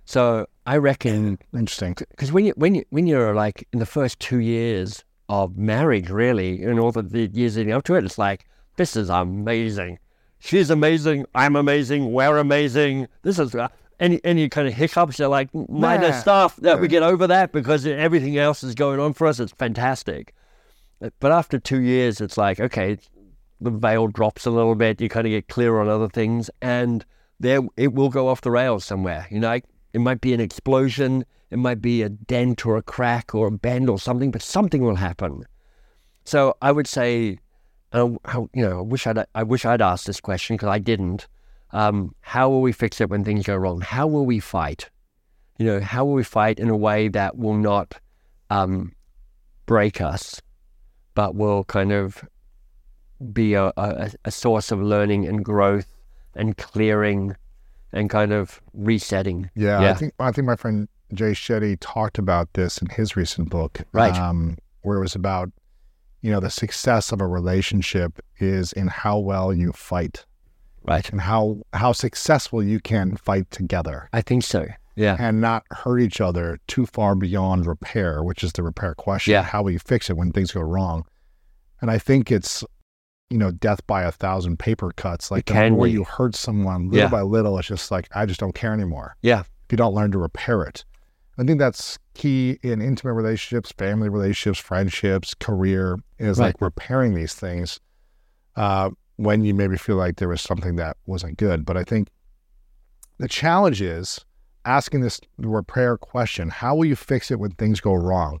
So I reckon Interesting. because when you when you when you're like in the first two years of marriage, really, and all the, the years leading up to it, it's like this is amazing. She's amazing. I'm amazing. We're amazing. This is uh, any any kind of hiccups. You're like minor Nah. stuff that we get over that because everything else is going on for us. It's fantastic. But after two years, it's like okay, the veil drops a little bit. You kind of get clear on other things, and there it will go off the rails somewhere. You know, it might be an explosion, it might be a dent or a crack or a bend or something, but something will happen. So I would say, uh, how, you know, I wish I'd I wish I'd asked this question because I didn't. Um, how will we fix it when things go wrong? How will we fight? You know, how will we fight in a way that will not um, break us, but will kind of be a, a, a source of learning and growth and clearing and kind of resetting. Yeah, Yeah. I think I think my friend Jay Shetty talked about this in his recent book, Right. Um, where it was about, you know, the success of a relationship is in how well you fight Right. and how how successful you can fight together I think so. Yeah. and not hurt each other too far beyond repair, which is the repair question. Yeah. How will you fix it when things go wrong? And I think it's, you know, death by a thousand paper cuts. Like the more you hurt someone little Yeah. by little, it's just like I just don't care anymore Yeah. if you don't learn to repair it. I think that's key in intimate relationships, family relationships, friendships, career is Right. like repairing these things uh, when you maybe feel like there was something that wasn't good. But I think the challenge is asking this repair question how will you fix it when things go wrong?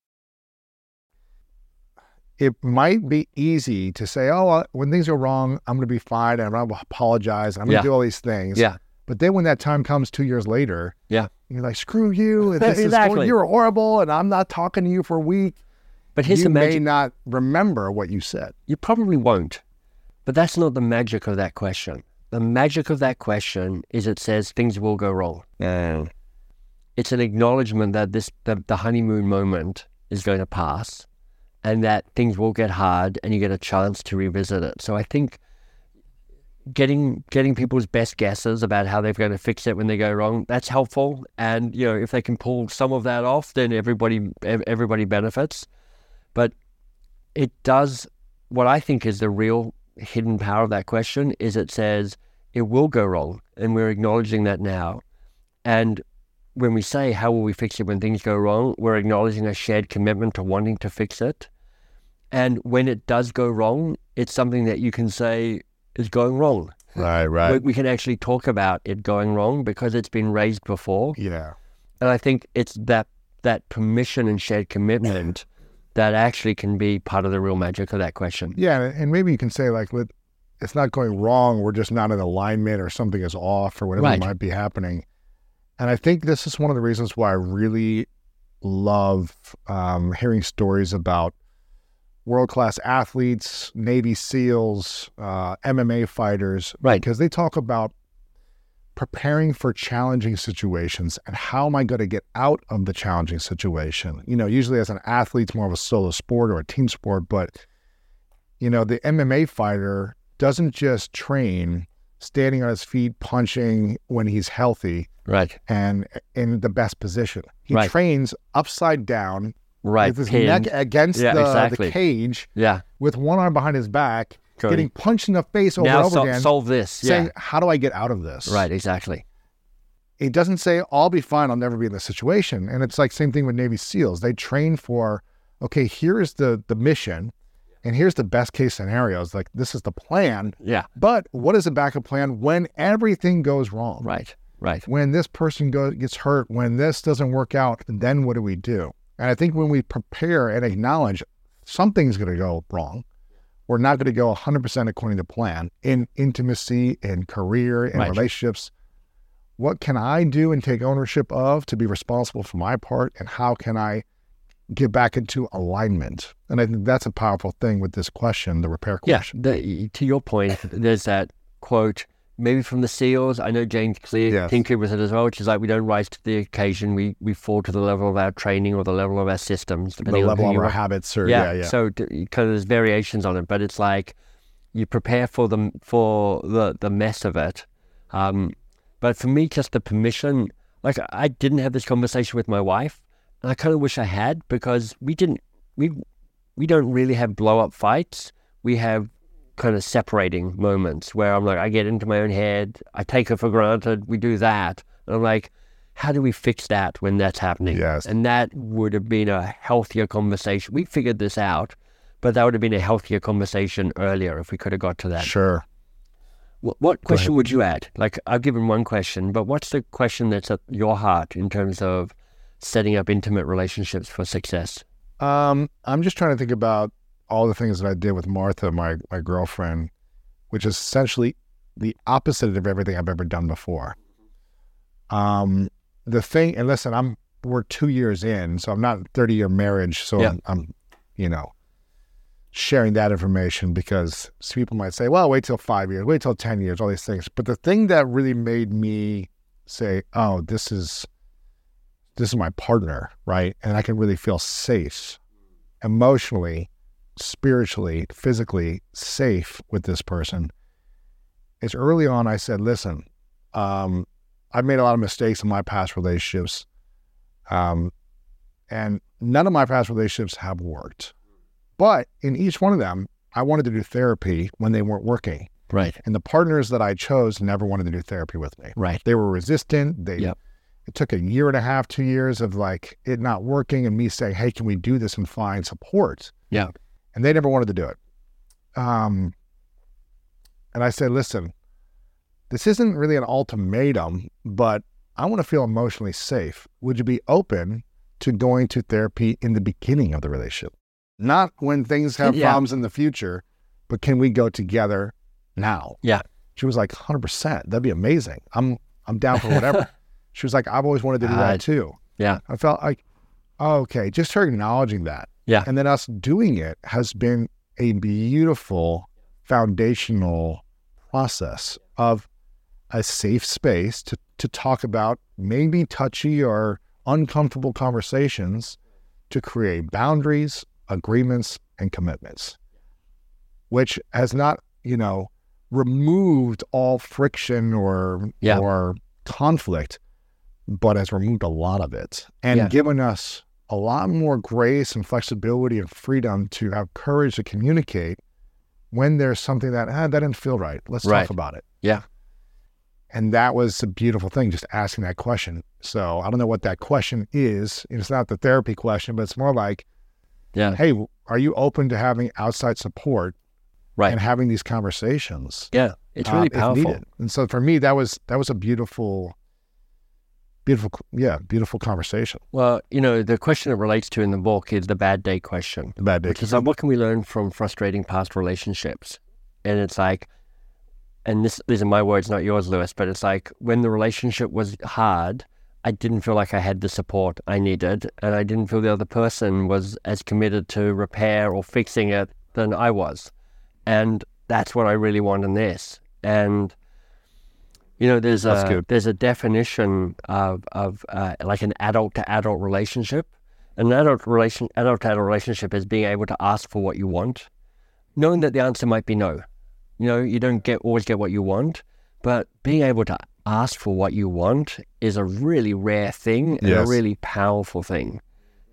It might be easy to say, oh, when things go wrong, I'm going to be fine and I'm going to apologize. I'm going to Yeah. do all these things. Yeah. But then when that time comes two years later, Yeah. you're like, screw you. This is going, you're horrible and I'm not talking to you for a week. But here's you may not remember what you said. You probably won't. But that's not the magic of that question. The magic of that question is it says things will go wrong. It's an acknowledgement that this the, the honeymoon moment is going to pass and that things will get hard and you get a chance to revisit it. So I think getting getting people's best guesses about how they're going to fix it when they go wrong, that's helpful. And you know, if they can pull some of that off, then everybody everybody benefits. But it does what I think is the real hidden power of that question is it says it will go wrong, and we're acknowledging that now. And when we say how will we fix it when things go wrong, we're acknowledging a shared commitment to wanting to fix it. And when it does go wrong, it's something that you can say is going wrong. Right, We, we can actually talk about it going wrong because it's been raised before. Yeah. And I think it's that that permission and shared commitment that actually can be part of the real magic of that question. Yeah, and- maybe you can say like, it's not going wrong. We're just not in alignment, or something is off, or whatever Right. might be happening. And I think this is one of the reasons why I really love um, hearing stories about world class athletes, Navy SEALs, uh, MMA fighters, Right. Because they talk about preparing for challenging situations and how am I going to get out of the challenging situation. You know, usually as an athlete, it's more of a solo sport or a team sport, but you know, the MMA fighter doesn't just train standing on his feet, punching when he's healthy Right. and in the best position. He Right. trains upside down Right. with his pinned. neck against Yeah, the, exactly. the cage Yeah. with one arm behind his back, Cody. getting punched in the face over now and over again, solve this. saying, Yeah. How do I get out of this? Right. Exactly. It doesn't say, I'll be fine, I'll never be in this situation. And it's like same thing with Navy SEALs. They train for, okay, here's the the mission and here's the best case scenarios. Like this is the plan. Yeah. But what is the backup plan when everything goes wrong? Right. Right. When this person goes gets hurt, when this doesn't work out, then what do we do? And I think when we prepare and acknowledge something's going to go wrong, we're not going to go 100% according to plan in intimacy, in career, in Right. relationships. What can I do and take ownership of to be responsible for my part? And how can I get back into alignment? And I think that's a powerful thing with this question, the repair Yeah. question. The, to your point, there's that quote, maybe from the SEALs. I know James Clear Yes. tinkered with it as well, which is like we don't rise to the occasion. We we fall to the level of our training or the level of our systems, The depending on level of our are. habits or yeah, yeah, yeah. So because there's variations on it, but it's like you prepare for the for the the mess of it. Um, but for me, just the permission. Like I didn't have this conversation with my wife, I kind of wish I had because we didn't. We we don't really have blow up fights. We have kind of separating moments where I'm like, I get into my own head. I take her for granted. We do that, and I'm like. How do we fix that when that's happening? Yes. And that would have been a healthier conversation. We figured this out, but that would have been a healthier conversation earlier if we could have got to that. Sure. What, what question would you add? Like, I've given one question, but what's the question that's at your heart in terms of setting up intimate relationships for success? Um, I'm just trying to think about all the things that I did with Martha, my my girlfriend, which is essentially the opposite of everything I've ever done before. Um, the thing, and listen, I'm we're two years in, so I'm not 30 year marriage, so Yeah. I'm, I'm, you know, sharing that information because people might say, well, wait till five years, wait till 10 years, all these things. But the thing that really made me say, oh, this is this is my partner, right? And I can really feel safe emotionally, spiritually, physically safe with this person. It's early on I said, listen, um, I've made a lot of mistakes in my past relationships. Um, and none of my past relationships have worked. But in each one of them, I wanted to do therapy when they weren't working. Right. And the partners that I chose never wanted to do therapy with me. Right. They were resistant. They Yep. It took a year and a half, two years of like it not working and me saying, Hey, can we do this and find support? Yeah. And they never wanted to do it. Um and I said, listen, this isn't really an ultimatum, but I want to feel emotionally safe. Would you be open to going to therapy in the beginning of the relationship? Not when things have Yeah. problems in the future, but can we go together now? Yeah. She was like, 100%. That'd be amazing. I'm I'm down for whatever. she was like, I've always wanted to do Uh, that too. Yeah. I felt like, okay, just her acknowledging that. Yeah. And then us doing it has been a beautiful foundational process of a safe space to, to talk about maybe touchy or uncomfortable conversations to create boundaries, agreements, and commitments, which has not, you know, removed all friction or Yeah. or conflict, but has removed a lot of it and Yeah. given us a lot more grace and flexibility and freedom to have courage to communicate when there's something that ah, that didn't feel right. Let's Right. talk about it. Yeah. And that was a beautiful thing, just asking that question. So I don't know what that question is. It's not the therapy question, but it's more like, Yeah. hey, are you open to having outside support Right. and having these conversations? Yeah. It's really if powerful. needed? And so for me, that was that was a beautiful, beautiful, yeah, beautiful conversation. Well, you know, the question it relates to in the book is the bad date question. The bad date. Which is like, what can we learn from frustrating past relationships? And it's like, and this these are my words, not yours, Lewis. But it's like when the relationship was hard, I didn't feel like I had the support I needed, and I didn't feel the other person was as committed to repair or fixing it than I was, and that's what I really want in this. And you know, there's That's a good. there's a definition of of uh, like an adult to adult relationship. An adult relation adult to adult relationship is being able to ask for what you want, knowing that the answer might be no. You know, you don't get always get what you want, but being able to ask for what you want is a really rare thing and a really powerful thing.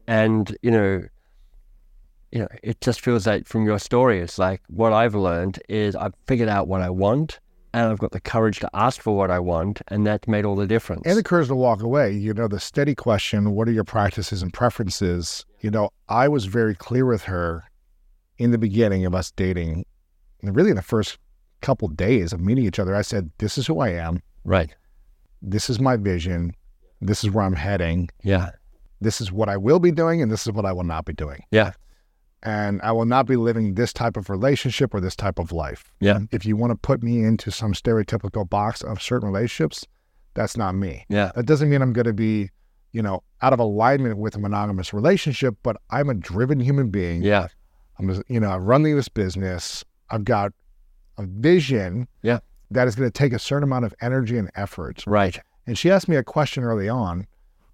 And you know, you know, it just feels like from your story, it's like what I've learned is I've figured out what I want, and I've got the courage to ask for what I want, and that made all the difference. and the courage to walk away. You know, the steady question, what are your practices and preferences? You know, I was very clear with her in the beginning of us dating, and really in the first couple days of meeting each other. I said, This is who I am. right? This is my vision. This is where I'm heading. Yeah, This is what I will be doing, and this is what I will not be doing. yeah, And I will not be living this type of relationship or this type of life. yeah, If you want to put me into some stereotypical box of certain relationships, that's not me. yeah, That doesn't mean I'm going to be, you know, out of alignment with a monogamous relationship, but I'm a driven human being. yeah, I'm, just- you know, I'm running this business. I've got a vision Yeah. that is going to take a certain amount of energy and effort. right. And she asked me a question early on,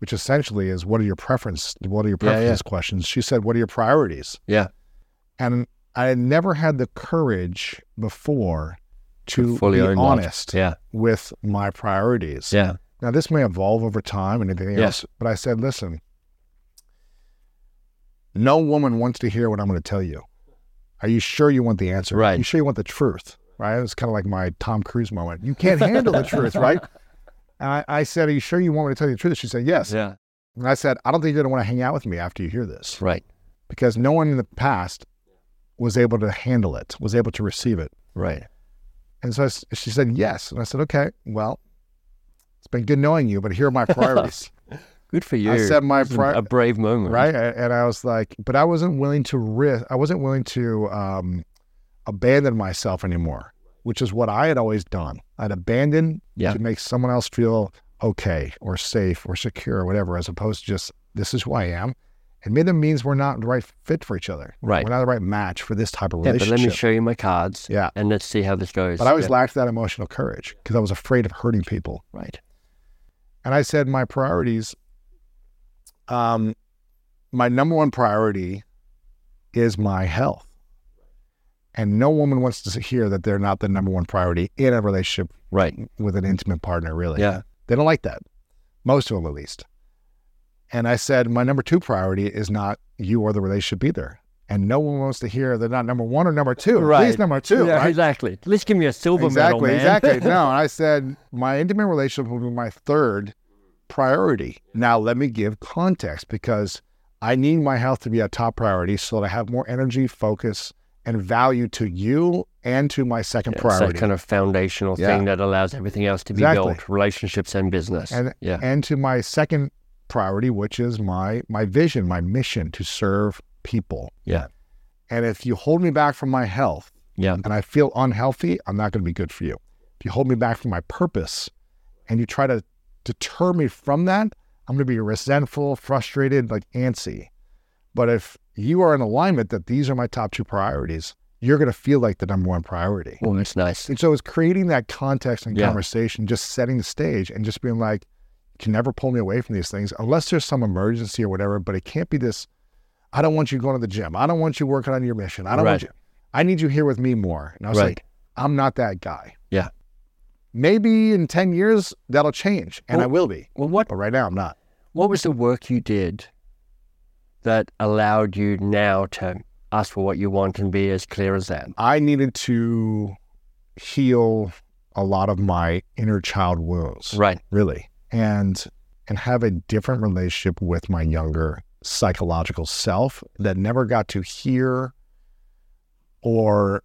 which essentially is, "What are your preference? What are your Yeah, yeah. preferences?" Questions. She said, "What are your priorities?" Yeah, And I had never had the courage before to fully be honest yeah, with my priorities. yeah, Now, this may evolve over time and anything Yeah. else, but I said, listen, no woman wants to hear what I'm going to tell you. Are you sure you want the answer? Right. Are you sure you want the truth? Right? It's kind of like my Tom Cruise moment. You can't handle the truth, right? And I, I said, Are you sure you want me to tell you the truth? She said, Yes. yeah, And I said, I don't think you're going to want to hang out with me after you hear this right, because no one in the past was able to handle it, was able to receive it. right. And so I she said, Yes. And I said, Okay, well, it's been good knowing you, but here are my priorities. Good for you. I said my This pri- a brave moment, right? And I was like, but I wasn't willing to risk. I wasn't willing to um, abandon myself anymore, which is what I had always done. I'd abandon Yeah. to make someone else feel okay or safe or secure or whatever, as opposed to just this is who I am. And maybe that means we're not the right fit for each other. Right. We're not the right match for this type of Yeah, but relationship. let me show you my cards. Yeah. and let's see how this goes. But I always yeah. lacked that emotional courage because I was afraid of hurting people. right. And I said, my priorities, um, my number one priority is my health. And no woman wants to hear that they're not the number one priority in a relationship Right. with an intimate partner, really. Yeah. They don't like that. Most of them, at least. And I said, my number two priority is not you or the relationship either. And no one wants to hear they're not number one or number two. Right. Please, number two. yeah, right? exactly. Let's give me a silver medal, exactly, man. exactly. No, and I said my intimate relationship will be my third priority. Now let me give context because I need my health to be a top priority so that I have more energy, focus, and value to you and to my second Yeah, it's priority. that kind of foundational Yeah. thing that allows everything else to be Exactly. built, relationships and business. and yeah, and to my second priority, which is my my vision, my mission to serve people. yeah, And if you hold me back from my health yeah, and I feel unhealthy, I'm not going to be good for you. If you hold me back from my purpose and you try to deter me from that, I'm going to be resentful, frustrated, like antsy. But if you are in alignment that these are my top two priorities, you're going to feel like the number one priority. Well, that's nice. And so it's creating that context and Yeah. conversation, just setting the stage and just being like, you can never pull me away from these things unless there's some emergency or whatever. But it can't be this, I don't want you going to the gym. I don't want you working on your mission. I don't want you. I need you here with me more. And I was Right. like, I'm not that guy. Yeah. Maybe in 10 years, that'll change and I will be. Well, what But right now, I'm not. what was the work you did that allowed you now to ask for what you want and be as clear as that? I needed to heal a lot of my inner child wounds. Right. really and and have a different relationship with my younger psychological self that never got to hear or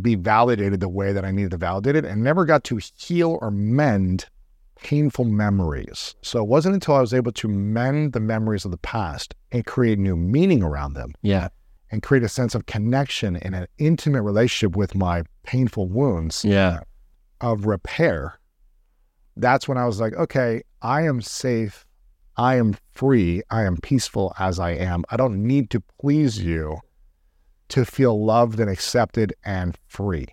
be validated the way that I needed to validate it and never got to heal or mend painful memories. So it wasn't until I was able to mend the memories of the past and create new meaning around them Yeah. and create a sense of connection and an intimate relationship with my painful wounds Yeah. of repair, that's when I was like, okay, I am safe. I am free. I am peaceful as I am. I don't need to please you to feel loved and accepted and free.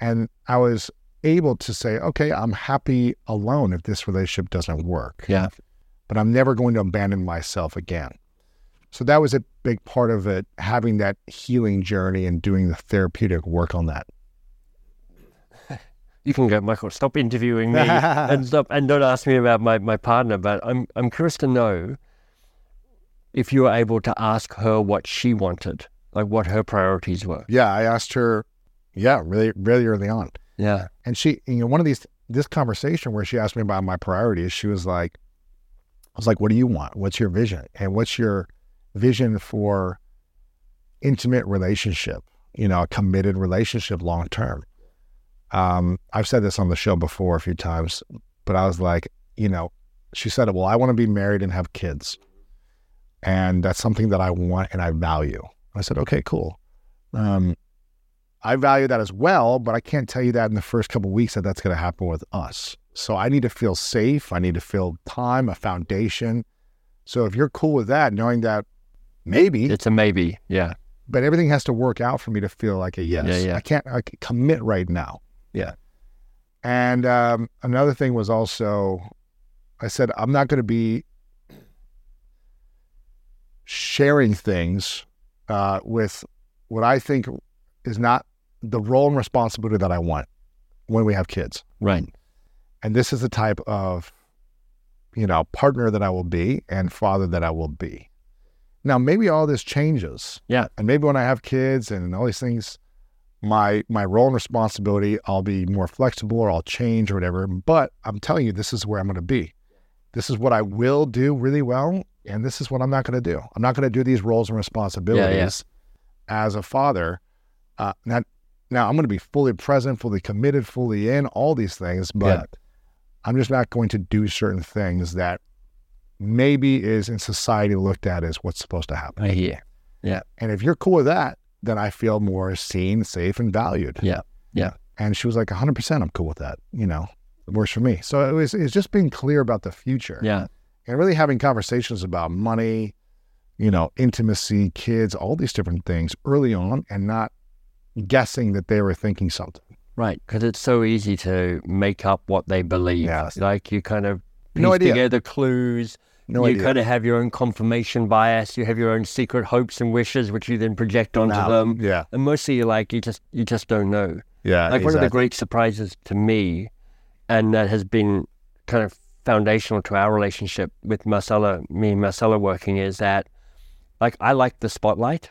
And I was able to say, okay, I'm happy alone if this relationship doesn't work. Yeah. But I'm never going to abandon myself again. So that was a big part of it, having that healing journey and doing the therapeutic work on that. You can go, Michael. Stop interviewing me and stop and don't ask me about my, my partner. But I'm I'm curious to know if you were able to ask her what she wanted, like what her priorities were. Yeah, I asked her, yeah, really, really early on. Yeah. And she, you know, one of these, this conversation where she asked me about my priorities, she was like, I was like, what do you want? What's your vision? And what's your vision for intimate relationship, you know, a committed relationship long term? Um, I've said this on the show before a few times, but I was like, you know, she said, well, I want to be married and have kids. And that's something that I want and I value. I said, okay, cool. Um, I value that as well, but I can't tell you that in the first couple of weeks that that's going to happen with us. So I need to feel safe. I need to feel time, a foundation. So if you're cool with that, knowing that maybe, It's a maybe. Yeah. but everything has to work out for me to feel like a yes. Yeah, yeah. I can't I can commit right now. Yeah. And um, another thing was also, I said I'm not going to be sharing things uh, with what I think is not the role and responsibility that I want when we have kids. Right. And this is the type of, you know, partner that I will be and father that I will be. Now, maybe all this changes. Yeah. And maybe when I have kids and all these things, my my role and responsibility, I'll be more flexible or I'll change or whatever. But I'm telling you, this is where I'm going to be. This is what I will do really well, and this is what I'm not going to do. I'm not going to do these roles and responsibilities as a father. Uh, not, now, I'm going to be fully present, fully committed, fully in all these things, but Yeah. I'm just not going to do certain things that maybe is in society looked at as what's supposed to happen. I hear. And if you're cool with that, then I feel more seen, safe, and valued. Yeah. Yeah. And she was like, 100%, I'm cool with that. You know, it works for me. So it was, it's just being clear about the future Yeah. and really having conversations about money, you know, intimacy, kids, all these different things early on and not guessing that they were thinking something. Right. Because it's so easy to make up what they believe. Yes. Like you kind of piece No idea. together clues. No you idea. kind of have your own confirmation bias. You have your own secret hopes and wishes, which you then project onto Now, them. Yeah. And mostly, you're like you just you just don't know. Yeah. Like one of the great surprises to me, and that has been kind of foundational to our relationship with Marcella, me and Marcella working, is that like I like the spotlight.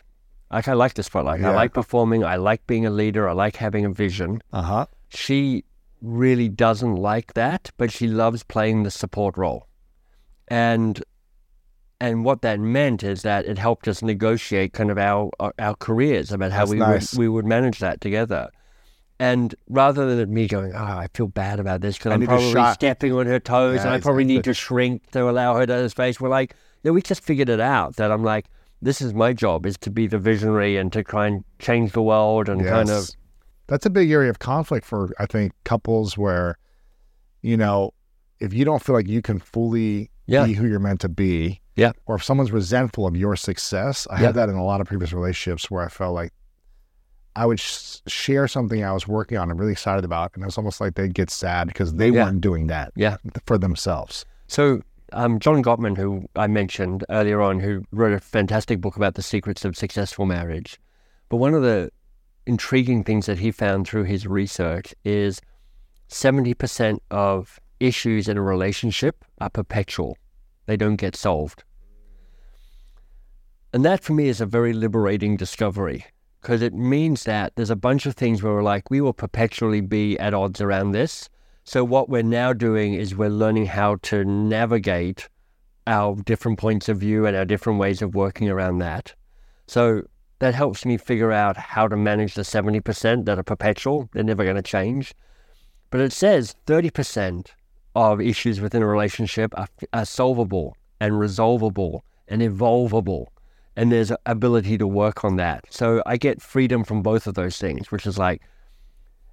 Like I like the spotlight. I Yeah. like performing. I like being a leader. I like having a vision. Uh huh. She really doesn't like that, but she loves playing the support role. And and what that meant is that it helped us negotiate kind of our our, our careers about how That's we nice. would we would manage that together. And rather than me going, oh, I feel bad about this because I I'm probably stepping on her toes and I probably need to shrink to allow her to space. We're like, no, we just figured it out that I'm like, this is my job is to be the visionary and to try and change the world and kind of That's a big area of conflict for I think couples where, you know, if you don't feel like you can fully Yeah. be who you're meant to be. Yeah. Or if someone's resentful of your success, I Yeah. had that in a lot of previous relationships where I felt like I would sh- share something I was working on and really excited about, and it was almost like they'd get sad because they Yeah. weren't doing that Yeah. for themselves. So, um, John Gottman, who I mentioned earlier on, who wrote a fantastic book about the secrets of successful marriage. But one of the intriguing things that he found through his research is 70% of issues in a relationship are perpetual, they don't get solved. And that for me is a very liberating discovery because it means that there's a bunch of things where we're like, we will perpetually be at odds around this. So what we're now doing is we're learning how to navigate our different points of view and our different ways of working around that. So that helps me figure out how to manage the 70% that are perpetual. They're never going to change. But it says 30% of issues within a relationship are, are solvable and resolvable and evolvable. And there's ability to work on that. So I get freedom from both of those things, which is like,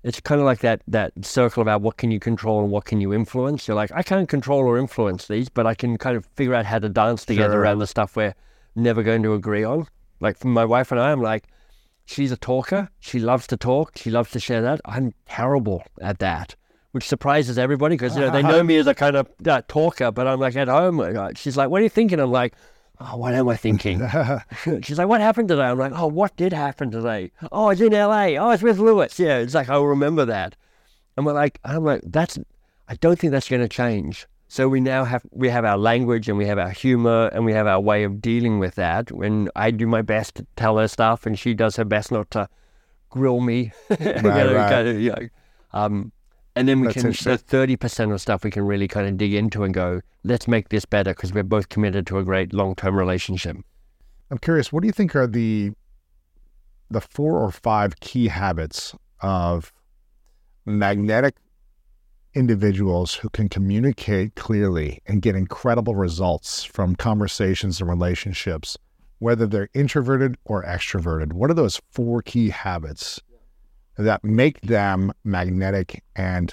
it's kind of like that that circle about what can you control and what can you influence. You're like, I can't control or influence these, but I can kind of figure out how to dance together Sure. around the stuff we're never going to agree on. Like for my wife and I, I'm like, she's a talker. She loves to talk. She loves to share that. I'm terrible at that, which surprises everybody because you know they know me as a kind of uh, talker. But I'm like at home. She's like, "What are you thinking?" I'm like, "Oh, what am I thinking?" She's like, "What happened today?" I'm like, "Oh, what did happen today? Oh, it's in L.A. Oh, it's with Lewis. Yeah, it's like I'll remember that." And we're like, I'm like, that's. I don't think that's going to change. So we now have we have our language and we have our humor and we have our way of dealing with that. When I do my best to tell her stuff and she does her best not to grill me, you know, right. kind of, you know. Um, and then we That's can the thirty percent of stuff we can really kind of dig into and go, let's make this better because we're both committed to a great long term relationship. I'm curious, what do you think are the the four or five key habits of magnetic individuals who can communicate clearly and get incredible results from conversations and relationships, whether they're introverted or extroverted? What are those four key habits that make them magnetic and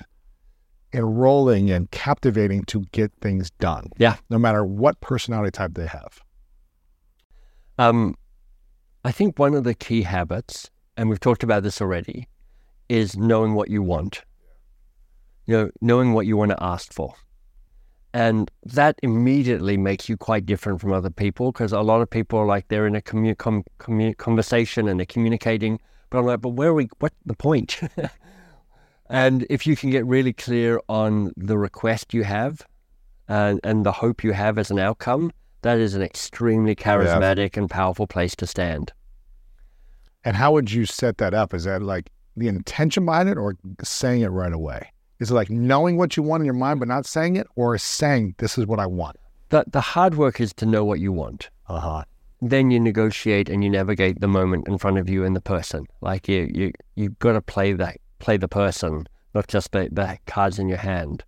enrolling and captivating to get things done? Yeah. No matter what personality type they have. Um, I think one of the key habits, and we've talked about this already, is knowing what you want. You know, knowing what you want to ask for. And that immediately makes you quite different from other people because a lot of people are like they're in a commu- com- commu- conversation and they're communicating, but I'm like, but where are we? What the point? and if you can get really clear on the request you have and, and the hope you have as an outcome, that is an extremely charismatic and powerful place to stand. And how would you set that up? Is that like the intention behind it or saying it right away? Is it like knowing what you want in your mind but not saying it or saying this is what I want? The, the hard work is to know what you want. Uh-huh. Then you negotiate and you navigate the moment in front of you and the person. Like you, you, you've got to play that, play the person, not just the, the cards in your hand.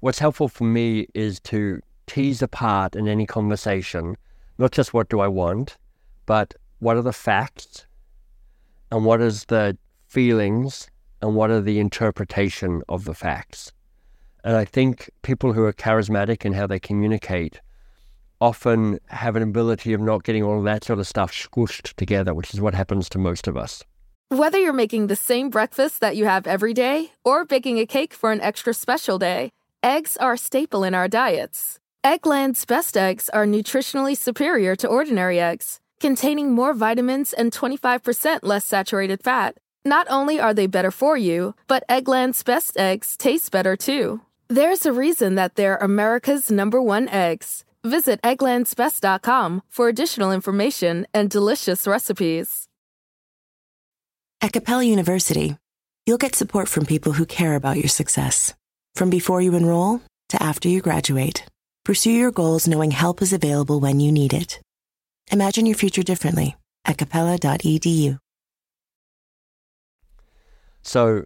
What's helpful for me is to tease apart in any conversation, not just what do I want, but what are the facts and what is the feelings and what are the interpretation of the facts. And I think people who are charismatic in how they communicate often have an ability of not getting all that sort of stuff squished together, which is what happens to most of us. Whether you're making the same breakfast that you have every day or baking a cake for an extra special day, eggs are a staple in our diets. Eggland's best eggs are nutritionally superior to ordinary eggs, containing more vitamins and 25% less saturated fat. Not only are they better for you, but Eggland's best eggs taste better too. There's a reason that they're America's number one eggs. Visit egglandsbest.com for additional information and delicious recipes. At Capella University, you'll get support from people who care about your success. From before you enroll to after you graduate, pursue your goals knowing help is available when you need it. Imagine your future differently at capella.edu. So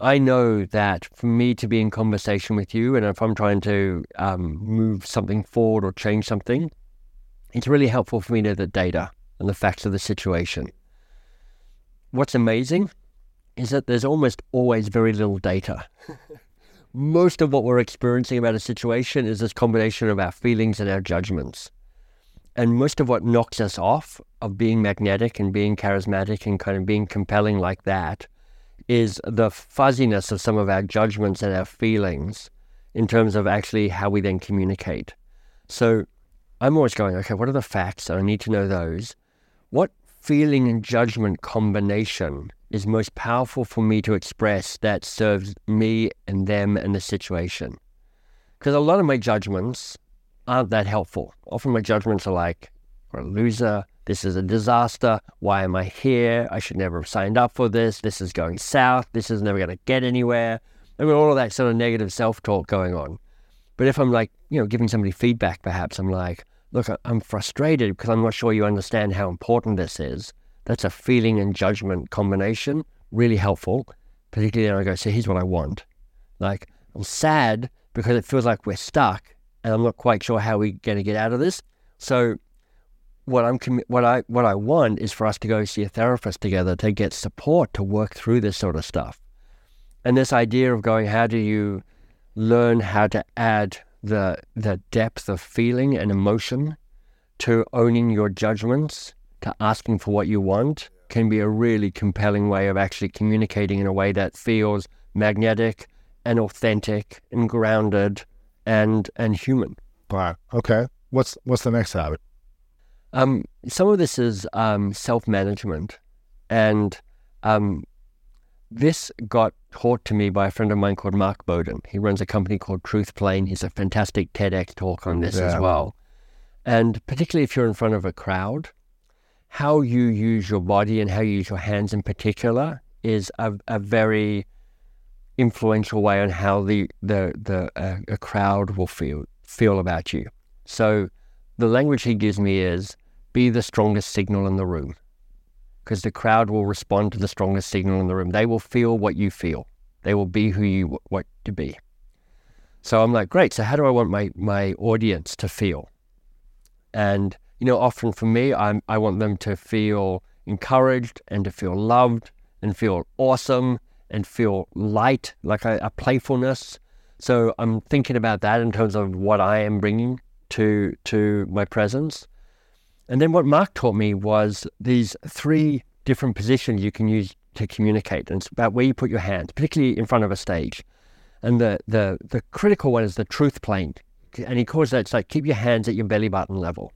I know that for me to be in conversation with you, and if I'm trying to um, move something forward or change something, it's really helpful for me to know the data and the facts of the situation. What's amazing is that there's almost always very little data. most of what we're experiencing about a situation is this combination of our feelings and our judgments. And most of what knocks us off of being magnetic and being charismatic and kind of being compelling like that is the fuzziness of some of our judgments and our feelings in terms of actually how we then communicate. So I'm always going, okay, what are the facts? I need to know those. What feeling and judgment combination is most powerful for me to express that serves me and them and the situation. Because a lot of my judgments aren't that helpful. Often my judgments are like, we're a loser, this is a disaster, why am I here? I should never have signed up for this, this is going south, this is never going to get anywhere. I mean, all of that sort of negative self talk going on. But if I'm like, you know, giving somebody feedback, perhaps I'm like, look, I'm frustrated because I'm not sure you understand how important this is. That's a feeling and judgment combination, really helpful. Particularly when I go, so here's what I want. Like, I'm sad because it feels like we're stuck and I'm not quite sure how we're going to get out of this. So, what I'm what I what I want is for us to go see a therapist together to get support to work through this sort of stuff. And this idea of going, how do you learn how to add the the depth of feeling and emotion to owning your judgments to asking for what you want can be a really compelling way of actually communicating in a way that feels magnetic and authentic and grounded and and human. Wow. Okay. What's what's the next habit? Um, some of this is um, self management, and um, this got taught to me by a friend of mine called Mark Bowden. He runs a company called Truth Plane. He's a fantastic TEDx talk on this yeah. as well. And particularly if you're in front of a crowd, how you use your body and how you use your hands in particular is a, a very influential way on how the the the uh, a crowd will feel feel about you. So the language he gives me is be the strongest signal in the room because the crowd will respond to the strongest signal in the room. They will feel what you feel. They will be who you want to be. So I'm like, great. So how do I want my my audience to feel? And you know, often for me, i I want them to feel encouraged and to feel loved and feel awesome and feel light, like a, a playfulness. So I'm thinking about that in terms of what I am bringing to to my presence. And then what Mark taught me was these three different positions you can use to communicate. And it's about where you put your hands, particularly in front of a stage. And the the the critical one is the truth plane. And he calls that it's like keep your hands at your belly button level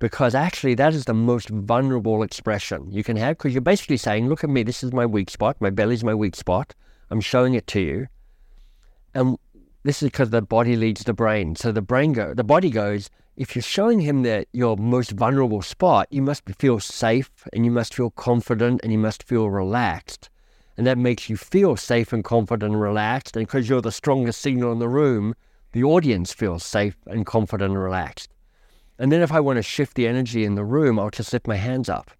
because actually that is the most vulnerable expression you can have because you're basically saying, look at me, this is my weak spot, my belly's my weak spot. I'm showing it to you. And this is because the body leads the brain. So the brain go, the body goes, if you're showing him that your most vulnerable spot, you must feel safe and you must feel confident and you must feel relaxed. And that makes you feel safe and confident and relaxed. And because you're the strongest signal in the room, the audience feels safe and confident and relaxed. And then if I want to shift the energy in the room, I'll just lift my hands up.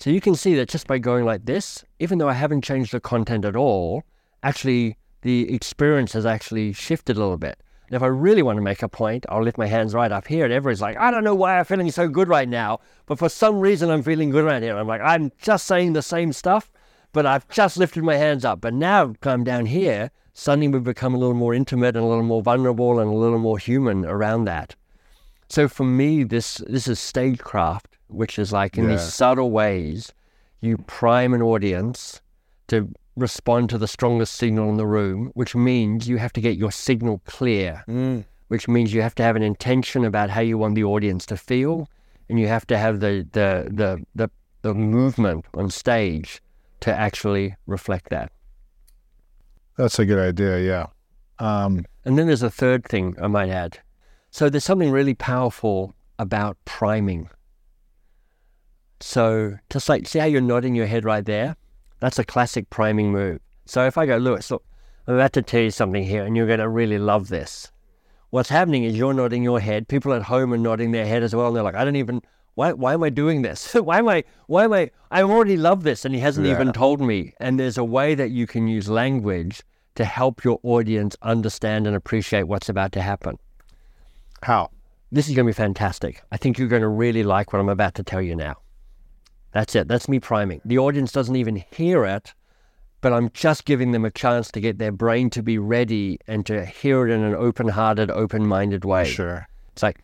So you can see that just by going like this, even though I haven't changed the content at all, actually the experience has actually shifted a little bit. And if I really want to make a point, I'll lift my hands right up here, and everybody's like, I don't know why I'm feeling so good right now, but for some reason I'm feeling good right here. I'm like, I'm just saying the same stuff, but I've just lifted my hands up. But now come down here, suddenly we've become a little more intimate and a little more vulnerable and a little more human around that. So for me, this this is stagecraft, which is like in yeah. these subtle ways, you prime an audience to respond to the strongest signal in the room, which means you have to get your signal clear, mm. which means you have to have an intention about how you want the audience to feel, and you have to have the the the the, the movement on stage to actually reflect that. That's a good idea, yeah. Um, and then there's a third thing I might add, so there's something really powerful about priming. So just like, see how you're nodding your head right there? That's a classic priming move. So if I go, Lewis, look, I'm about to tell you something here and you're going to really love this. What's happening is you're nodding your head. People at home are nodding their head as well. And they're like, I don't even, why, why am I doing this? why am I, why am I, I already love this and he hasn't yeah. even told me. And there's a way that you can use language to help your audience understand and appreciate what's about to happen. How? This is going to be fantastic. I think you're going to really like what I'm about to tell you now. That's it. That's me priming. The audience doesn't even hear it, but I'm just giving them a chance to get their brain to be ready and to hear it in an open hearted, open minded way. Sure. It's like,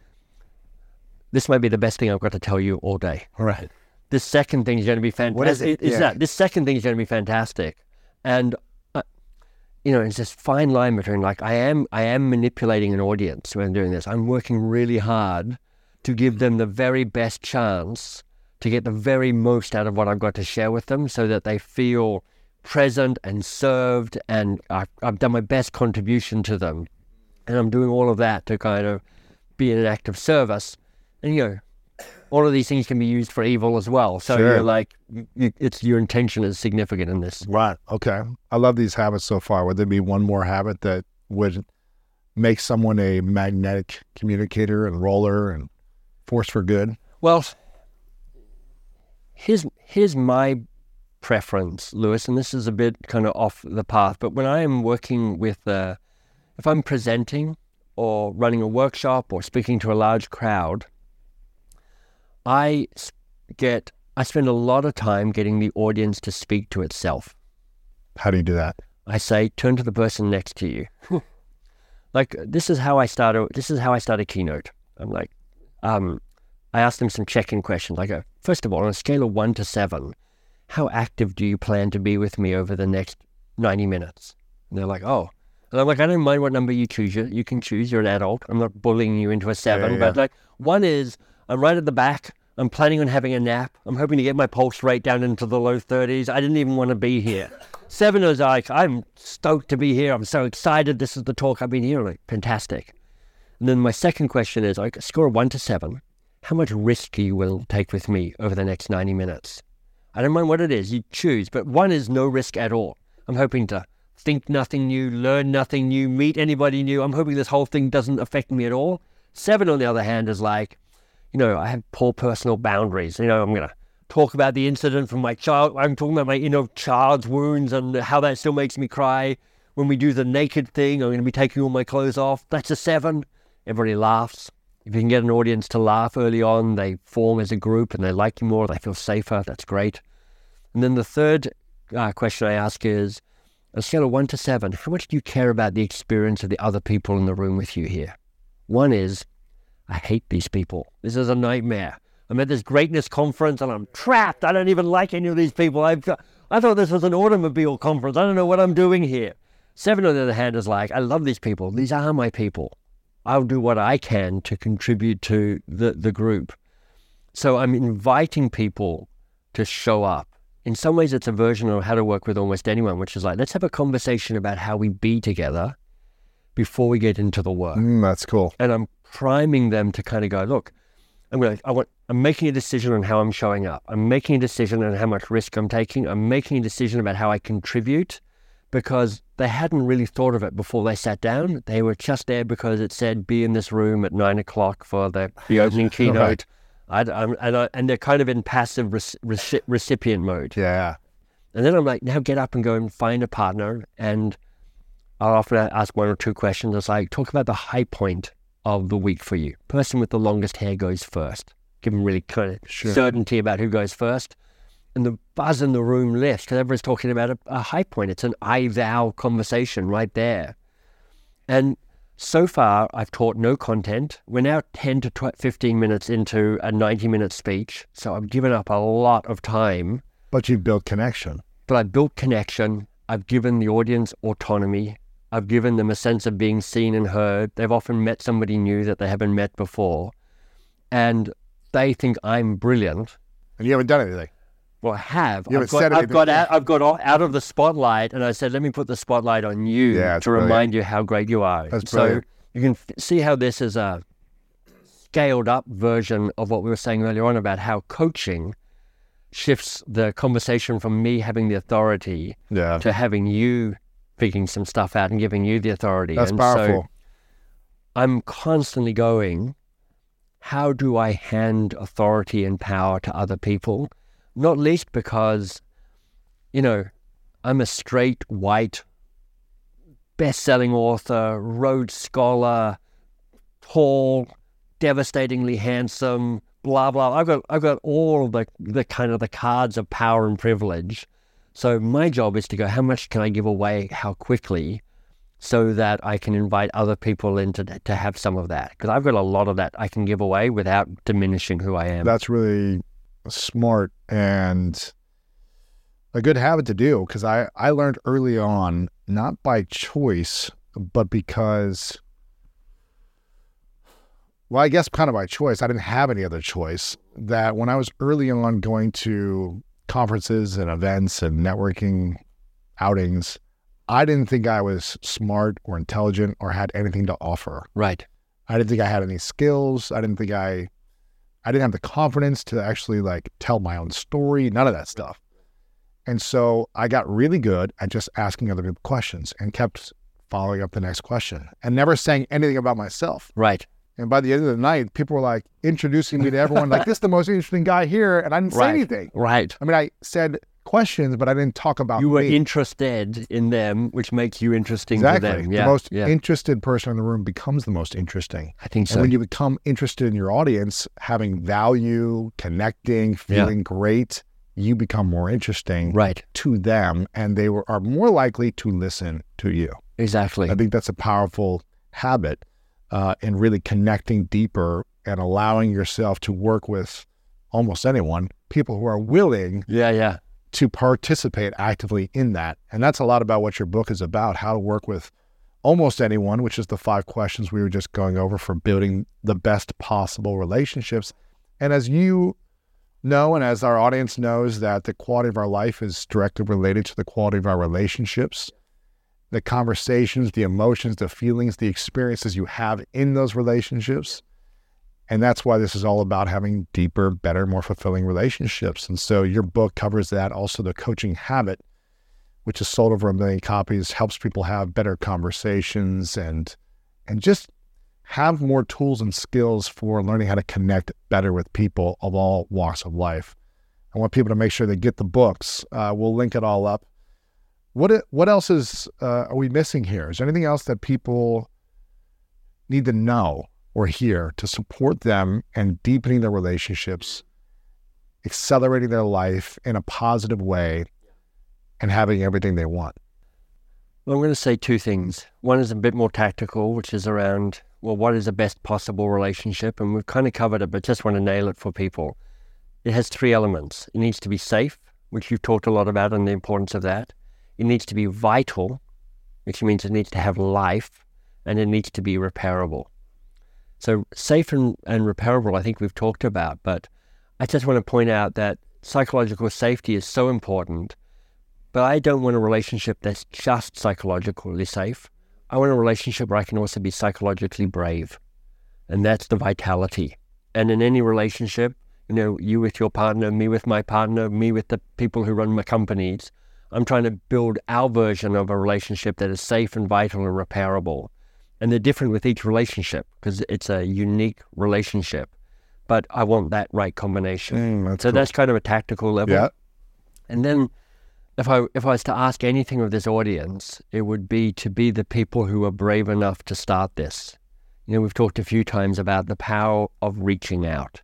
this might be the best thing I've got to tell you all day. All right. This second thing is going to be fantastic. What is it? Is Yeah. that this second thing is going to be fantastic, and uh, you know, it's this fine line between like I am, I am manipulating an audience when I'm doing this. I'm working really hard to give them the very best chance to get the very most out of what I've got to share with them, so that they feel present and served, and I've, I've done my best contribution to them, and I'm doing all of that to kind of be an act of service, and you know all of these things can be used for evil as well. So Sure. you're like, you, it's your intention is significant in this. Right. Okay. I love these habits so far. Would there be one more habit that would make someone a magnetic communicator and roller and force for good? Well, here's here's my preference, Lewis, and this is a bit kind of off the path. But when I am working with, uh, if I'm presenting or running a workshop or speaking to a large crowd, I get I spend a lot of time getting the audience to speak to itself. How do you do that? I say, turn to the person next to you. like this is how I start. A, this is how I start a keynote. I'm like, um, I ask them some check-in questions. I go, first of all, on a scale of one to seven, how active do you plan to be with me over the next ninety minutes? And they're like, oh. And I'm like, I don't mind what number you choose. You, you can choose. You're an adult. I'm not bullying you into a seven. yeah. But like, one is I'm right at the back. I'm planning on having a nap. I'm hoping to get my pulse rate down into the low 30s. I didn't even want to be here. Seven is like, I'm stoked to be here. I'm so excited. This is the talk I've been hearing. Like, fantastic. And then my second question is, like, score one to seven. How much risk you to take with me over the next 90 minutes? I don't mind what it is. You choose. But one is no risk at all. I'm hoping to think nothing new, learn nothing new, meet anybody new. I'm hoping this whole thing doesn't affect me at all. Seven, on the other hand, is like, you know, I have poor personal boundaries. You know, I'm going to talk about the incident from my child. I'm talking about my inner child's wounds and how that still makes me cry. When we do the naked thing, I'm going to be taking all my clothes off. That's a seven. Everybody laughs. If you can get an audience to laugh early on, they form as a group and they like you more, they feel safer. That's great. And then the third uh, question I ask is a scale of one to seven, how much do you care about the experience of the other people in the room with you here? One is, I hate these people. This is a nightmare. I'm at this greatness conference and I'm trapped. I don't even like any of these people. I've got, I thought this was an automobile conference. I don't know what I'm doing here. Seven, on the other hand, is like, I love these people. These are my people. I'll do what I can to contribute to the, the group. So I'm inviting people to show up. In some ways, it's a version of how to work with almost anyone, which is like, let's have a conversation about how we be together before we get into the work Mm, that's cool. and I'm priming them to kind of go, look, I'm going to, I want, I'm making a decision on how I'm showing up. I'm making a decision on how much risk I'm taking. I'm making a decision about how I contribute because they hadn't really thought of it before they sat down. They were just there because it said, be in this room at nine o'clock for the, the opening keynote. I, I'm, and, I, and they're kind of in passive rec- reci- recipient mode. Yeah. And then I'm like, now get up and go and find a partner. And I'll often ask one or two questions. It's like, talk about the high point of the week for you. Person with the longest hair goes first. Give them really kind of Sure. certainty about who goes first. And the buzz in the room lifts because everyone's talking about a, a high point. It's an I thou conversation right there. And so far, I've taught no content. We're now 10 to 12, 15 minutes into a 90 minute speech. So I've given up a lot of time But you've built connection. but I've built connection. I've given the audience autonomy. I've given them a sense of being seen and heard. They've often met somebody new that they haven't met before. And they think I'm brilliant. And you haven't done anything. Well, I have. I've got, I've got, out, I've got out of the spotlight and I said, let me put the spotlight on you Yeah, to brilliant. remind you how great you are. That's so brilliant. you can f- see how this is a scaled up version of what we were saying earlier on about how coaching shifts the conversation from me having the authority Yeah. to having you figuring some stuff out and giving you the authority. That's and powerful. So I'm constantly going, how do I hand authority and power to other people? Not least because, you know, I'm a straight white best selling author, Rhodes Scholar, tall, devastatingly handsome, blah blah. I've got I've got all the the kind of the cards of power and privilege So my job is to go, how much can I give away? How quickly? So that I can invite other people in to, to have some of that. Because I've got a lot of that I can give away without diminishing who I am. That's really smart and a good habit to do because I, I learned early on, not by choice, but because, well, I guess kind of by choice. I didn't have any other choice. That when I was early on going to conferences and events and networking outings, I didn't think I was smart or intelligent or had anything to offer. right. I didn't think I had any skills. I didn't think I I didn't have the confidence to actually like tell my own story, none of that stuff. And so I got really good at just asking other people questions and kept following up the next question and never saying anything about myself. Right. And by the end of the night, people were like introducing me to everyone, like, this is the most interesting guy here. And I didn't say anything. Right. I mean, I said questions, but I didn't talk about You were me. interested in them, which makes you interesting exactly. to them. Yeah. the most yeah. interested person in the room becomes the most interesting. I think And so. when you become interested in your audience, having value, connecting, feeling great, you become more interesting right. to them and they were, are more likely to listen to you. Exactly. I think that's a powerful habit uh, in really connecting deeper and allowing yourself to work with almost anyone, people who are willing yeah. Yeah. To participate actively in that. And that's a lot about what your book is about how to work with almost anyone, which is the five questions we were just going over for building the best possible relationships. And as you know, and as our audience knows, that the quality of our life is directly related to the quality of our relationships, the conversations, the emotions, the feelings, the experiences you have in those relationships. And that's why this is all about having deeper, better, more fulfilling relationships. And so your book covers that. Also, the coaching habit, which has sold over a million copies, helps people have better conversations and and just have more tools and skills for learning how to connect better with people of all walks of life. I want people to make sure they get the books. Uh, we'll link it all up. What what else is uh, are we missing here? Is there anything else that people need to know or here to support them and deepening their relationships, accelerating their life in a positive way, and having everything they want? Well, I'm going to say two things. One is a bit more tactical, which is around, well, what is the best possible relationship? And we've kind of covered it, but just want to nail it for people. It has three elements. It needs to be safe, which you've talked a lot about and the importance of that. It needs to be vital, which means it needs to have life, and it needs to be repairable. So, safe and, and repairable, I think we've talked about, but I just want to point out that psychological safety is so important but I don't want a relationship that's just psychologically safe. I want a relationship where I can also be psychologically brave. And that's the vitality. And in any relationship, you know, you with your partner, me with my partner, me with the people who run my companies, I'm trying to build our version of a relationship that is safe and vital and repairable. And they're different with each relationship because it's a unique relationship. But I want that right combination. Mm, that's so cool. that's kind of a tactical level. Yeah. And then if I if I was to ask anything of this audience, it would be to be the people who are brave enough to start this. You know, we've talked a few times about the power of reaching out.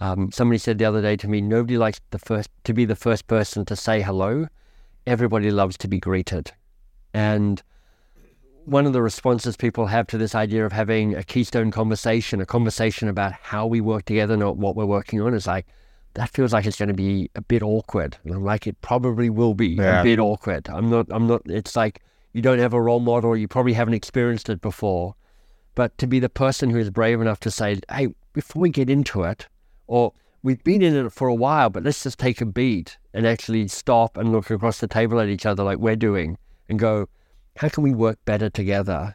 Um, somebody said the other day to me, nobody likes the first to be the first person to say hello. Everybody loves to be greeted. And one of the responses people have to this idea of having a keystone conversation, a conversation about how we work together, not what we're working on, is like, that feels like it's going to be a bit awkward. And I'm like, it probably will be Yeah. a bit awkward. I'm not, I'm not, it's like you don't have a role model, you probably haven't experienced it before. But to be the person who is brave enough to say, hey, before we get into it, or we've been in it for a while, but let's just take a beat and actually stop and look across the table at each other like we're doing and go, how can we work better together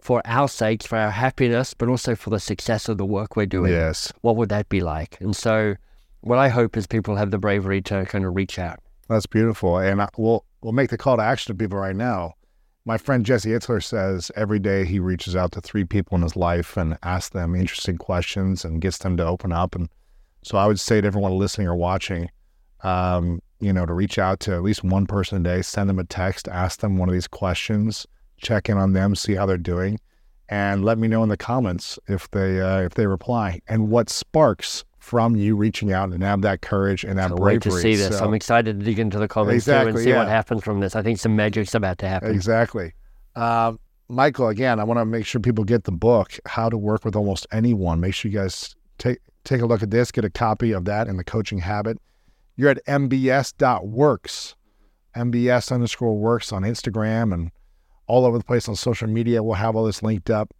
for our sakes, for our happiness, but also for the success of the work we're doing? Yes. What would that be like? And so, what I hope is people have the bravery to kind of reach out. That's beautiful. And I, we'll we'll make the call to action to people right now. My friend Jesse Itzler says every day he reaches out to three people in his life and asks them interesting questions and gets them to open up. And so I would say to everyone listening or watching, um, you know, to reach out to at least one person a day, send them a text, ask them one of these questions, check in on them, see how they're doing, and let me know in the comments if they uh, if they reply and what sparks from you reaching out and have that courage and that Can't bravery. wait to see this. So- I'm excited to dig into the comments too and see yeah. what happens from this. I think some magic's about to happen. Exactly. Uh, Michael, again, I want to make sure people get the book, How to Work with Almost Anyone. Make sure you guys take take a look at this, get a copy of that and the coaching habit. You're at mbs.works, mbs underscore works on Instagram and all over the place on social media. We'll have all this linked up.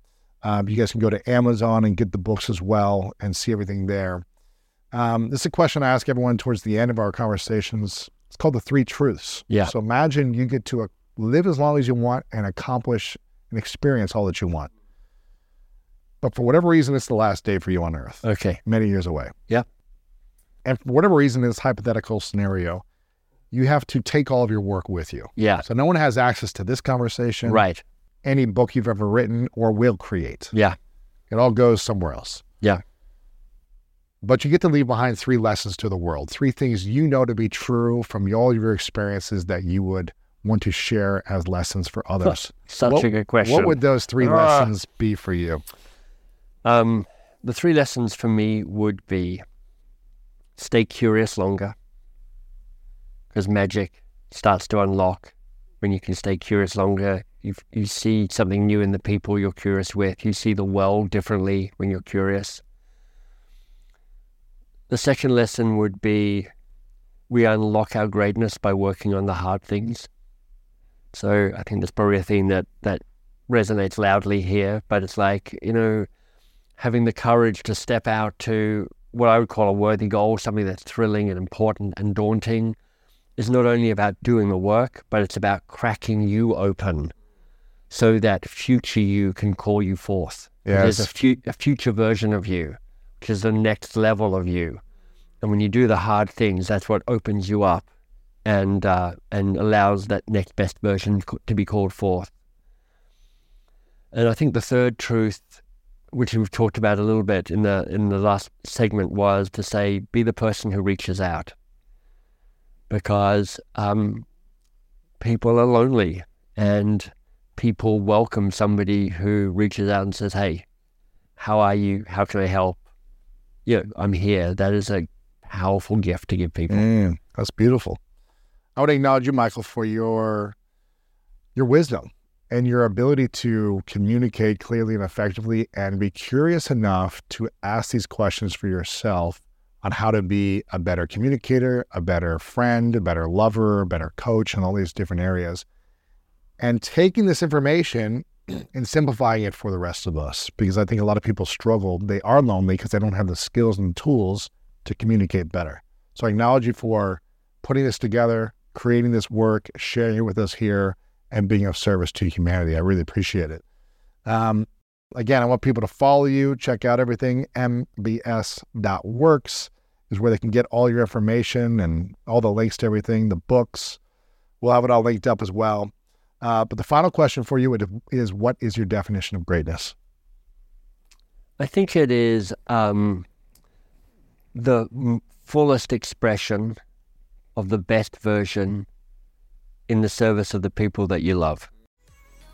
Um, you guys can go to Amazon and get the books as well and see everything there. Um, this is a question I ask everyone towards the end of our conversations. It's called the three truths. Yeah. So imagine you get to uh, live as long as you want and accomplish and experience all that you want. But for whatever reason, it's the last day for you on earth, Okay. many years away. Yeah. And for whatever reason, in this hypothetical scenario, you have to take all of your work with you. Yeah. So no one has access to this conversation, Right. any book you've ever written or will create. Yeah. It all goes somewhere else. Yeah. But you get to leave behind three lessons to the world, three things you know to be true from all your experiences that you would want to share as lessons for others. Such What- a good question. What would those three Ah. lessons be for you? Um, the three lessons for me would be stay curious longer because magic starts to unlock when you can stay curious longer. You, you see something new in the people you're curious with. You see the world differently when you're curious. The second lesson would be we unlock our greatness by working on the hard things. So I think that's probably a theme that, that resonates loudly here, but it's like, you know, having the courage to step out to what I would call a worthy goal, something that's thrilling and important and daunting, is not only about doing the work, but it's about cracking you open so that future you can call you forth. There's a, fu- a future version of you, which is the next level of you. And when you do the hard things, that's what opens you up and uh, and allows that next best version to be called forth. And I think the third truth, which we've talked about a little bit in the in the last segment, was to say be the person who reaches out, because um, people are lonely and people welcome somebody who reaches out and says, "Hey, how are you? How can I help? Yeah, I'm here." That is a powerful gift to give people. Mm, that's beautiful. I would acknowledge you, Michael, for your your wisdom and your ability to communicate clearly and effectively and be curious enough to ask these questions for yourself on how to be a better communicator, a better friend, a better lover, a better coach, in all these different areas. And taking this information and simplifying it for the rest of us, because I think a lot of people struggle. They are lonely because they don't have the skills and tools to communicate better. So I acknowledge you for putting this together, creating this work, sharing it with us here, and being of service to humanity. I really appreciate it. Um, again, I want people to follow you, check out everything. mbs.works is where they can get all your information and all the links to everything, the books. We'll have it all linked up as well. Uh, but the final question for you is what is your definition of greatness? I think it is um, the fullest expression of the best version in the service of the people that you love.